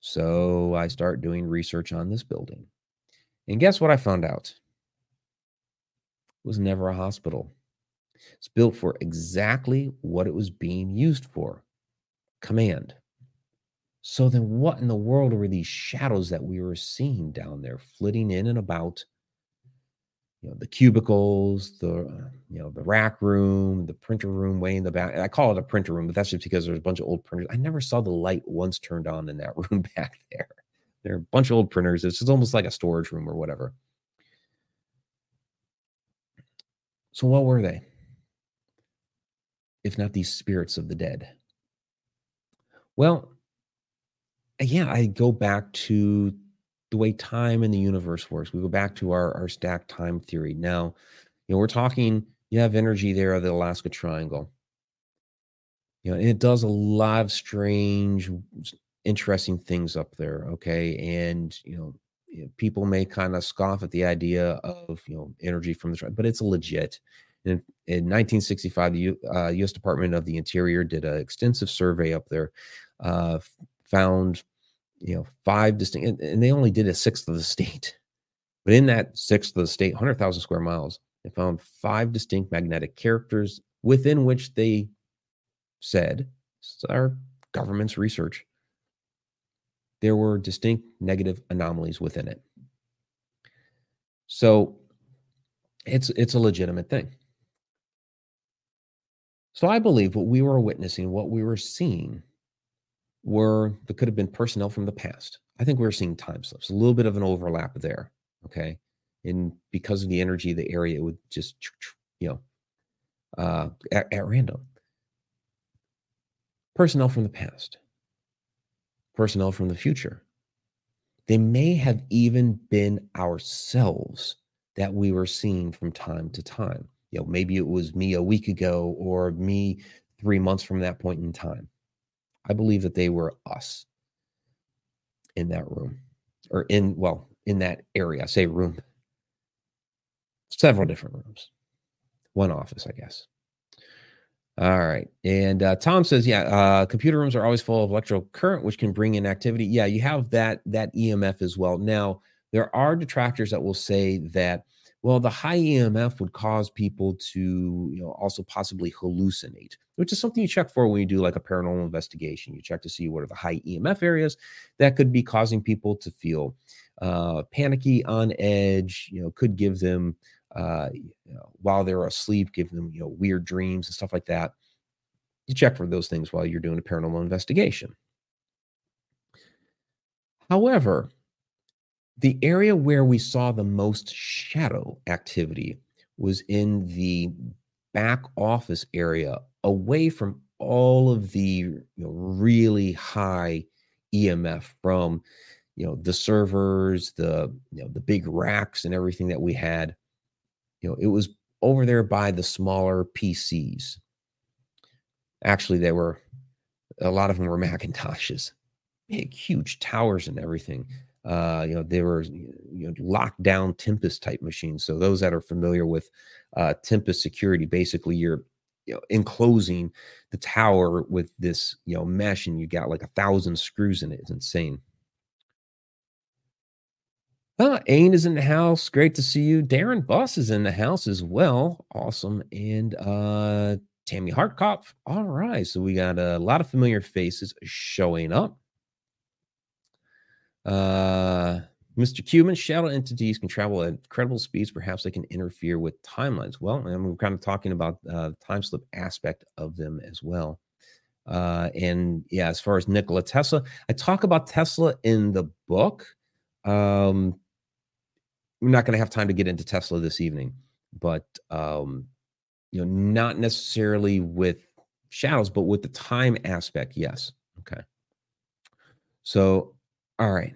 So I start doing research on this building. And guess what I found out? It was never a hospital. It's built for exactly what it was being used for command. So then, what in the world were these shadows that we were seeing down there, flitting in and about? You know, the cubicles, the you know, the rack room, the printer room way in the back. I call it a printer room, but that's just because there's a bunch of old printers. I never saw the light once turned on in that room back there. There are a bunch of old printers. It's almost like a storage room or whatever. So, what were they? If not these spirits of the dead? Well, uh, yeah, I go back to the way time in the universe works. We go back to our, our stacked time theory. Now, you know, we're talking, you have energy there of the Alaska Triangle. You know, and it does a lot of strange, interesting things up there. Okay. And, you know, people may kind of scoff at the idea of, you know, energy from the, but it's legit. In, in 1965, the U, uh, U.S. Department of the Interior did an extensive survey up there, uh, found you know five distinct, and, and they only did a sixth of the state. But in that sixth of the state, 100,000 square miles, they found five distinct magnetic characters within which they said, our government's research, there were distinct negative anomalies within it. So it's it's a legitimate thing. So I believe what we were witnessing, what we were seeing, were that could have been personnel from the past. I think we were seeing time slips, a little bit of an overlap there. Okay. And because of the energy of the area, it would just, you know, uh, at, at random. Personnel from the past, personnel from the future. They may have even been ourselves that we were seeing from time to time you know maybe it was me a week ago or me three months from that point in time. I believe that they were us in that room or in well in that area. Say room. Several different rooms. One office i guess. All right and uh, tom says yeah uh, computer rooms are always full of electrical current which can bring in activity. Yeah you have that that emf as well. Now there are detractors that will say that well, the high EMF would cause people to, you know, also possibly hallucinate, which is something you check for when you do like a paranormal investigation. You check to see what are the high EMF areas that could be causing people to feel uh, panicky, on edge. You know, could give them uh, you know, while they're asleep, give them you know weird dreams and stuff like that. You check for those things while you're doing a paranormal investigation. However, the area where we saw the most shadow activity was in the back office area, away from all of the you know, really high EMF from you know the servers, the you know the big racks and everything that we had. You know, it was over there by the smaller PCs. Actually, there were a lot of them were Macintoshes, big, huge towers and everything. Uh, you know, they were you know, lockdown Tempest type machines. So those that are familiar with uh, Tempest security, basically you're you know, enclosing the tower with this you know mesh, and you got like a thousand screws in it. It's insane. Uh, Ain is in the house. Great to see you. Darren Boss is in the house as well. Awesome. And uh Tammy Hartkopf. All right. So we got a lot of familiar faces showing up. Uh Mr. Cuban, shadow entities can travel at incredible speeds. Perhaps they can interfere with timelines. Well, and we're kind of talking about uh, the time slip aspect of them as well. Uh, and yeah, as far as Nikola Tesla, I talk about Tesla in the book. Um, we're not going to have time to get into Tesla this evening, but um, you know, not necessarily with shadows, but with the time aspect. Yes. Okay. So, all right.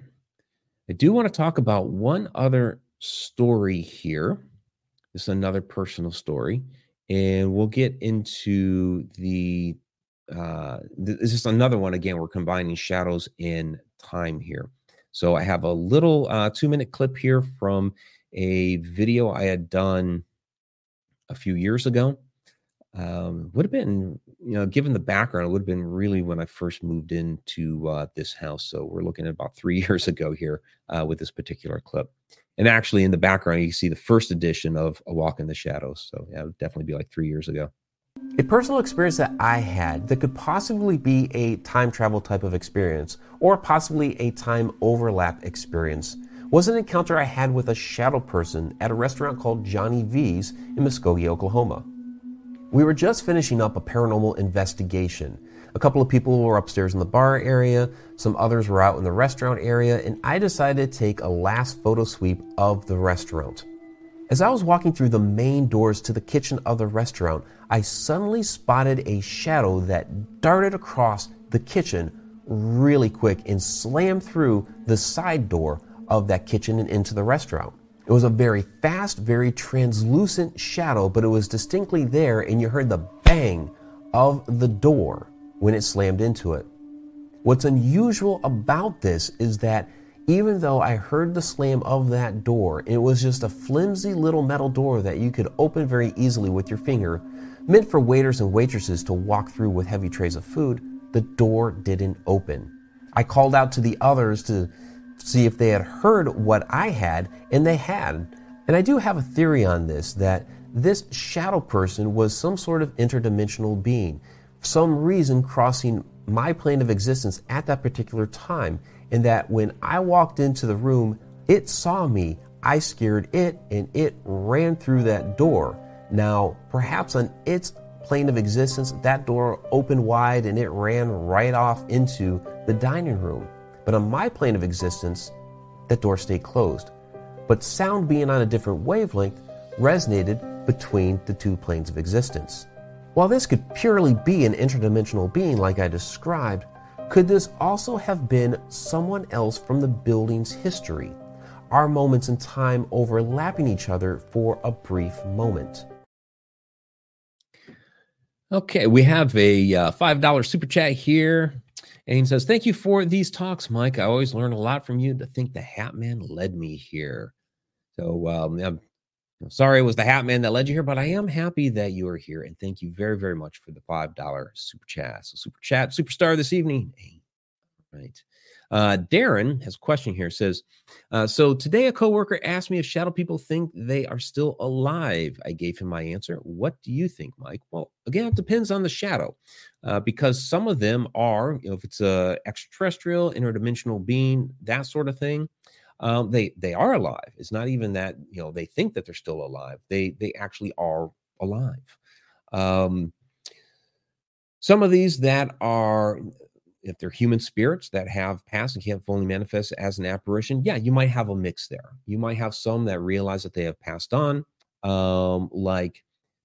I do want to talk about one other story here. This is another personal story, and we'll get into the. Uh, this is another one. Again, we're combining shadows in time here. So I have a little uh, two minute clip here from a video I had done a few years ago. Um, would have been, you know, given the background, it would have been really when I first moved into uh, this house. So we're looking at about three years ago here uh, with this particular clip. And actually, in the background, you see the first edition of A Walk in the Shadows. So yeah, it would definitely be like three years ago. A personal experience that I had that could possibly be a time travel type of experience, or possibly a time overlap experience, was an encounter I had with a shadow person at a restaurant called Johnny V's in Muskogee, Oklahoma. We were just finishing up a paranormal investigation. A couple of people were upstairs in the bar area, some others were out in the restaurant area, and I decided to take a last photo sweep of the restaurant. As I was walking through the main doors to the kitchen of the restaurant, I suddenly spotted a shadow that darted across the kitchen really quick and slammed through the side door of that kitchen and into the restaurant. It was a very fast, very translucent shadow, but it was distinctly there, and you heard the bang of the door when it slammed into it. What's unusual about this is that even though I heard the slam of that door, it was just a flimsy little metal door that you could open very easily with your finger, meant for waiters and waitresses to walk through with heavy trays of food, the door didn't open. I called out to the others to see if they had heard what I had, and they had. And I do have a theory on this that this shadow person was some sort of interdimensional being, some reason crossing my plane of existence at that particular time. And that when I walked into the room, it saw me, I scared it, and it ran through that door. Now, perhaps on its plane of existence, that door opened wide and it ran right off into the dining room. But on my plane of existence, that door stayed closed. But sound being on a different wavelength resonated between the two planes of existence. While this could purely be an interdimensional being like I described, could this also have been someone else from the building's history? Our moments in time overlapping each other for a brief moment. Okay, we have a uh, $5 super chat here and says, Thank you for these talks, Mike. I always learn a lot from you to think the Hat Man led me here. So um, I'm sorry it was the Hat Man that led you here, but I am happy that you are here. And thank you very, very much for the $5 super chat. So, super chat, superstar this evening. Right. Uh, Darren has a question here. Says, uh, so today a coworker asked me if shadow people think they are still alive. I gave him my answer. What do you think, Mike? Well, again, it depends on the shadow, uh, because some of them are, you know, if it's a extraterrestrial, interdimensional being, that sort of thing. Um, they they are alive. It's not even that you know they think that they're still alive. They they actually are alive. Um, some of these that are if they're human spirits that have passed and can't fully manifest as an apparition, yeah, you might have a mix there. You might have some that realize that they have passed on, um, like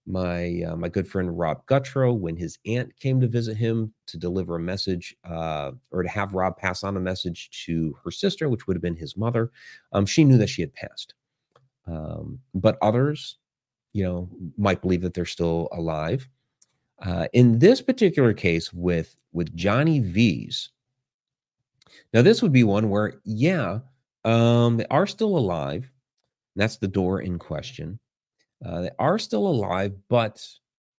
my uh, my good friend Rob Gutro when his aunt came to visit him to deliver a message uh, or to have Rob pass on a message to her sister, which would have been his mother. Um, she knew that she had passed, um, but others, you know, might believe that they're still alive. Uh, in this particular case with with Johnny V's, now this would be one where yeah, um, they are still alive. That's the door in question. Uh, they are still alive, but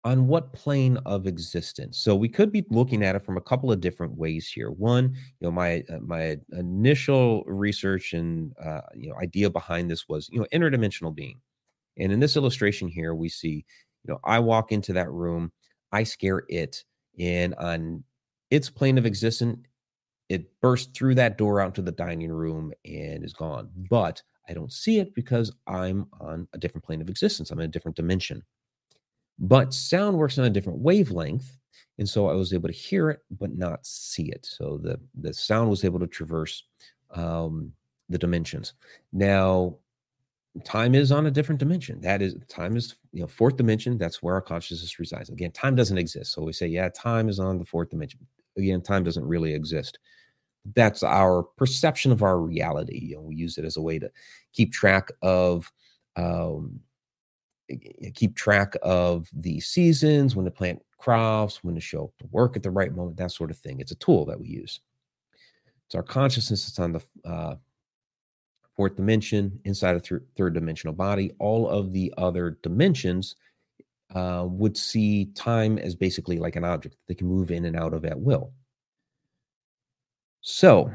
on what plane of existence so we could be looking at it from a couple of different ways here one you know my uh, my initial research and uh, you know idea behind this was you know interdimensional being and in this illustration here we see you know i walk into that room i scare it and on its plane of existence it bursts through that door out to the dining room and is gone but i don't see it because i'm on a different plane of existence i'm in a different dimension but sound works on a different wavelength. And so I was able to hear it, but not see it. So the, the sound was able to traverse um, the dimensions. Now, time is on a different dimension. That is, time is, you know, fourth dimension. That's where our consciousness resides. Again, time doesn't exist. So we say, yeah, time is on the fourth dimension. Again, time doesn't really exist. That's our perception of our reality. You know, we use it as a way to keep track of um, keep track of the seasons, when to plant crops, when to show up to work at the right moment, that sort of thing. It's a tool that we use. It's our consciousness that's on the uh, fourth dimension, inside a th- third dimensional body. All of the other dimensions uh, would see time as basically like an object that they can move in and out of at will. So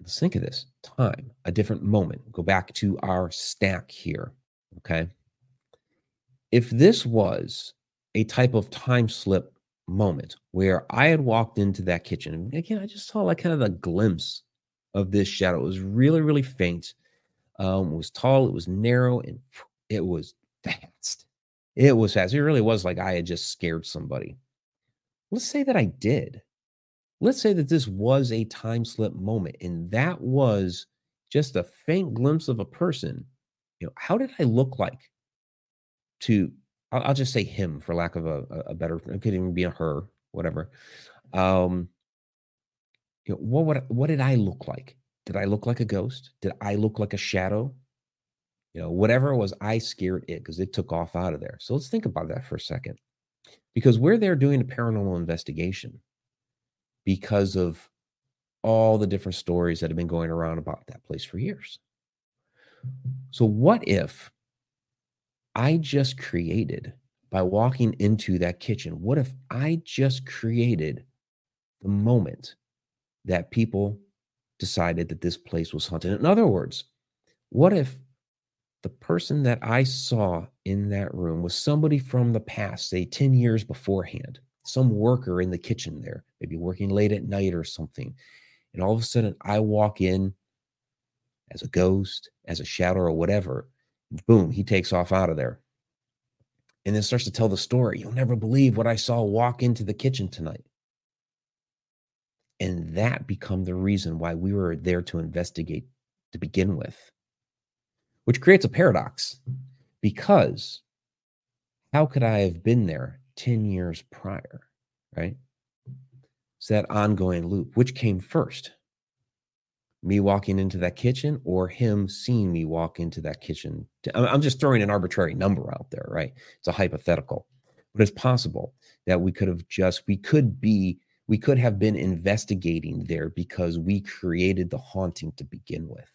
let's think of this time, a different moment. Go back to our stack here. Okay if this was a type of time slip moment where I had walked into that kitchen, again, I just saw like kind of a glimpse of this shadow. It was really, really faint. Um, it was tall, it was narrow, and it was fast. It was fast. It really was like I had just scared somebody. Let's say that I did. Let's say that this was a time slip moment, and that was just a faint glimpse of a person. You know, how did I look like to I'll, I'll, just say him for lack of a, a better it could even be a her whatever um you know, what would what did i look like? Did i look like a ghost? Did i look like a shadow? You know whatever it was i scared it because it took off out of there. So let's think about that for a second. Because we're there doing a paranormal investigation because of all the different stories that have been going around about that place for years. So what if I just created by walking into that kitchen? What if I just created the moment that people decided that this place was haunted? In other words, what if the person that I saw in that room was somebody from the past, say 10 years beforehand, some worker in the kitchen there, maybe working late at night or something. And all of a sudden, I walk in as a ghost, as a shadow, or whatever, boom, he takes off out of there. And then starts to tell the story. You'll never believe what I saw walk into the kitchen tonight. And that become the reason why we were there to investigate to begin with, which creates a paradox because how could I have been there 10 years prior? Right? It's that ongoing loop. Which came first? me walking into that kitchen or him seeing me walk into that kitchen. I'm just throwing an arbitrary number out there, right? It's a hypothetical, but it's possible that we could have just, we could be, we could have been investigating there because we created the haunting to begin with.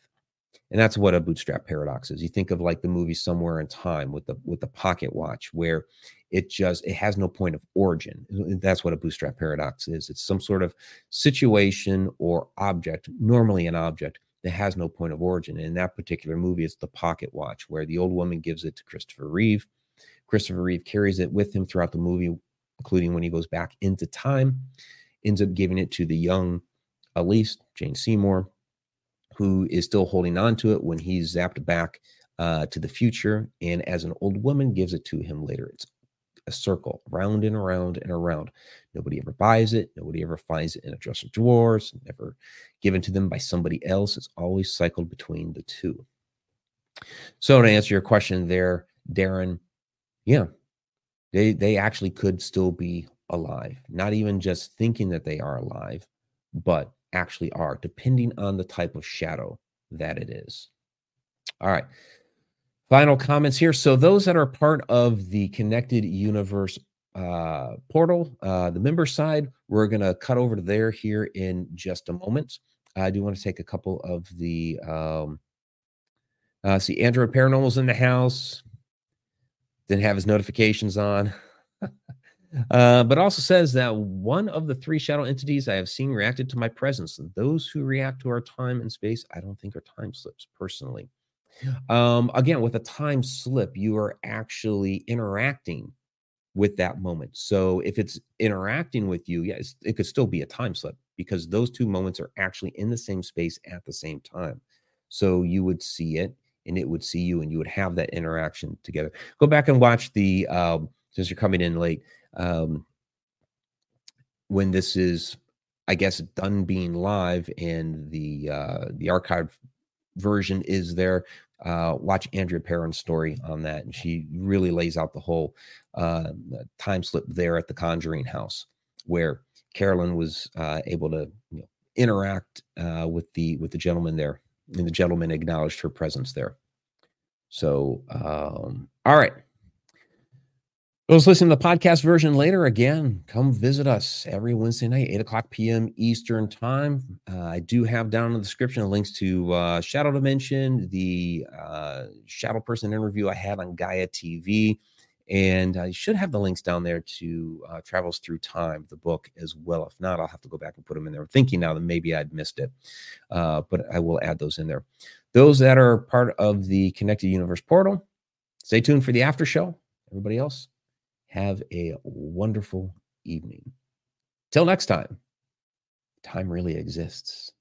And that's what a bootstrap paradox is. You think of like the movie somewhere in time with the with the pocket watch where it just it has no point of origin. That's what a bootstrap paradox is. It's some sort of situation or object normally an object that has no point of origin. And in that particular movie it's the pocket watch where the old woman gives it to christopher reeve. Christopher reeve carries it with him throughout the movie including when he goes back into time ends up giving it to the young elise jane seymour who is still holding on to it when he's zapped back uh, to the future. And as an old woman gives it to him later, it's a circle round and around and around. Nobody ever buys it. Nobody ever finds it in a dresser drawers, never given to them by somebody else. It's always cycled between the two. So to answer your question there, Darren, yeah, they they actually could still be alive. Not even just thinking that they are alive, but actually are, depending on the type of shadow that it is. All right. Final comments here. So, those that are part of the Connected Universe uh, portal, uh, the member side, we're going to cut over to there here in just a moment. I do want to take a couple of the. Um, uh, see, Android Paranormal's in the house. Didn't have his notifications on. uh, but also says that one of the three shadow entities I have seen reacted to my presence. Those who react to our time and space, I don't think are time slips personally. Um, again, with a time slip, you are actually interacting with that moment. So if it's interacting with you, yes, it could still be a time slip because those two moments are actually in the same space at the same time. So you would see it and it would see you and you would have that interaction together. Go back and watch the um, since you're coming in late. Um, when this is, I guess, done being live and the uh, the archive version is there. Uh, watch Andrea Perron's story on that, and she really lays out the whole uh, time slip there at the Conjuring House, where Carolyn was uh, able to you know, interact uh, with the with the gentleman there, and the gentleman acknowledged her presence there. So, um, all right. Those listening to the podcast version later, again, come visit us every Wednesday night, 8 o'clock p.m. Eastern Time. Uh, I do have down in the description links to uh, Shadow Dimension, the uh, Shadow Person interview I had on Gaia TV, and I should have the links down there to uh, Travels Through Time, the book as well. If not, I'll have to go back and put them in there. I'm thinking now that maybe I'd missed it, uh, but I will add those in there. Those that are part of the Connected Universe portal, stay tuned for the after show. Everybody else, have a wonderful evening. Till next time, time really exists.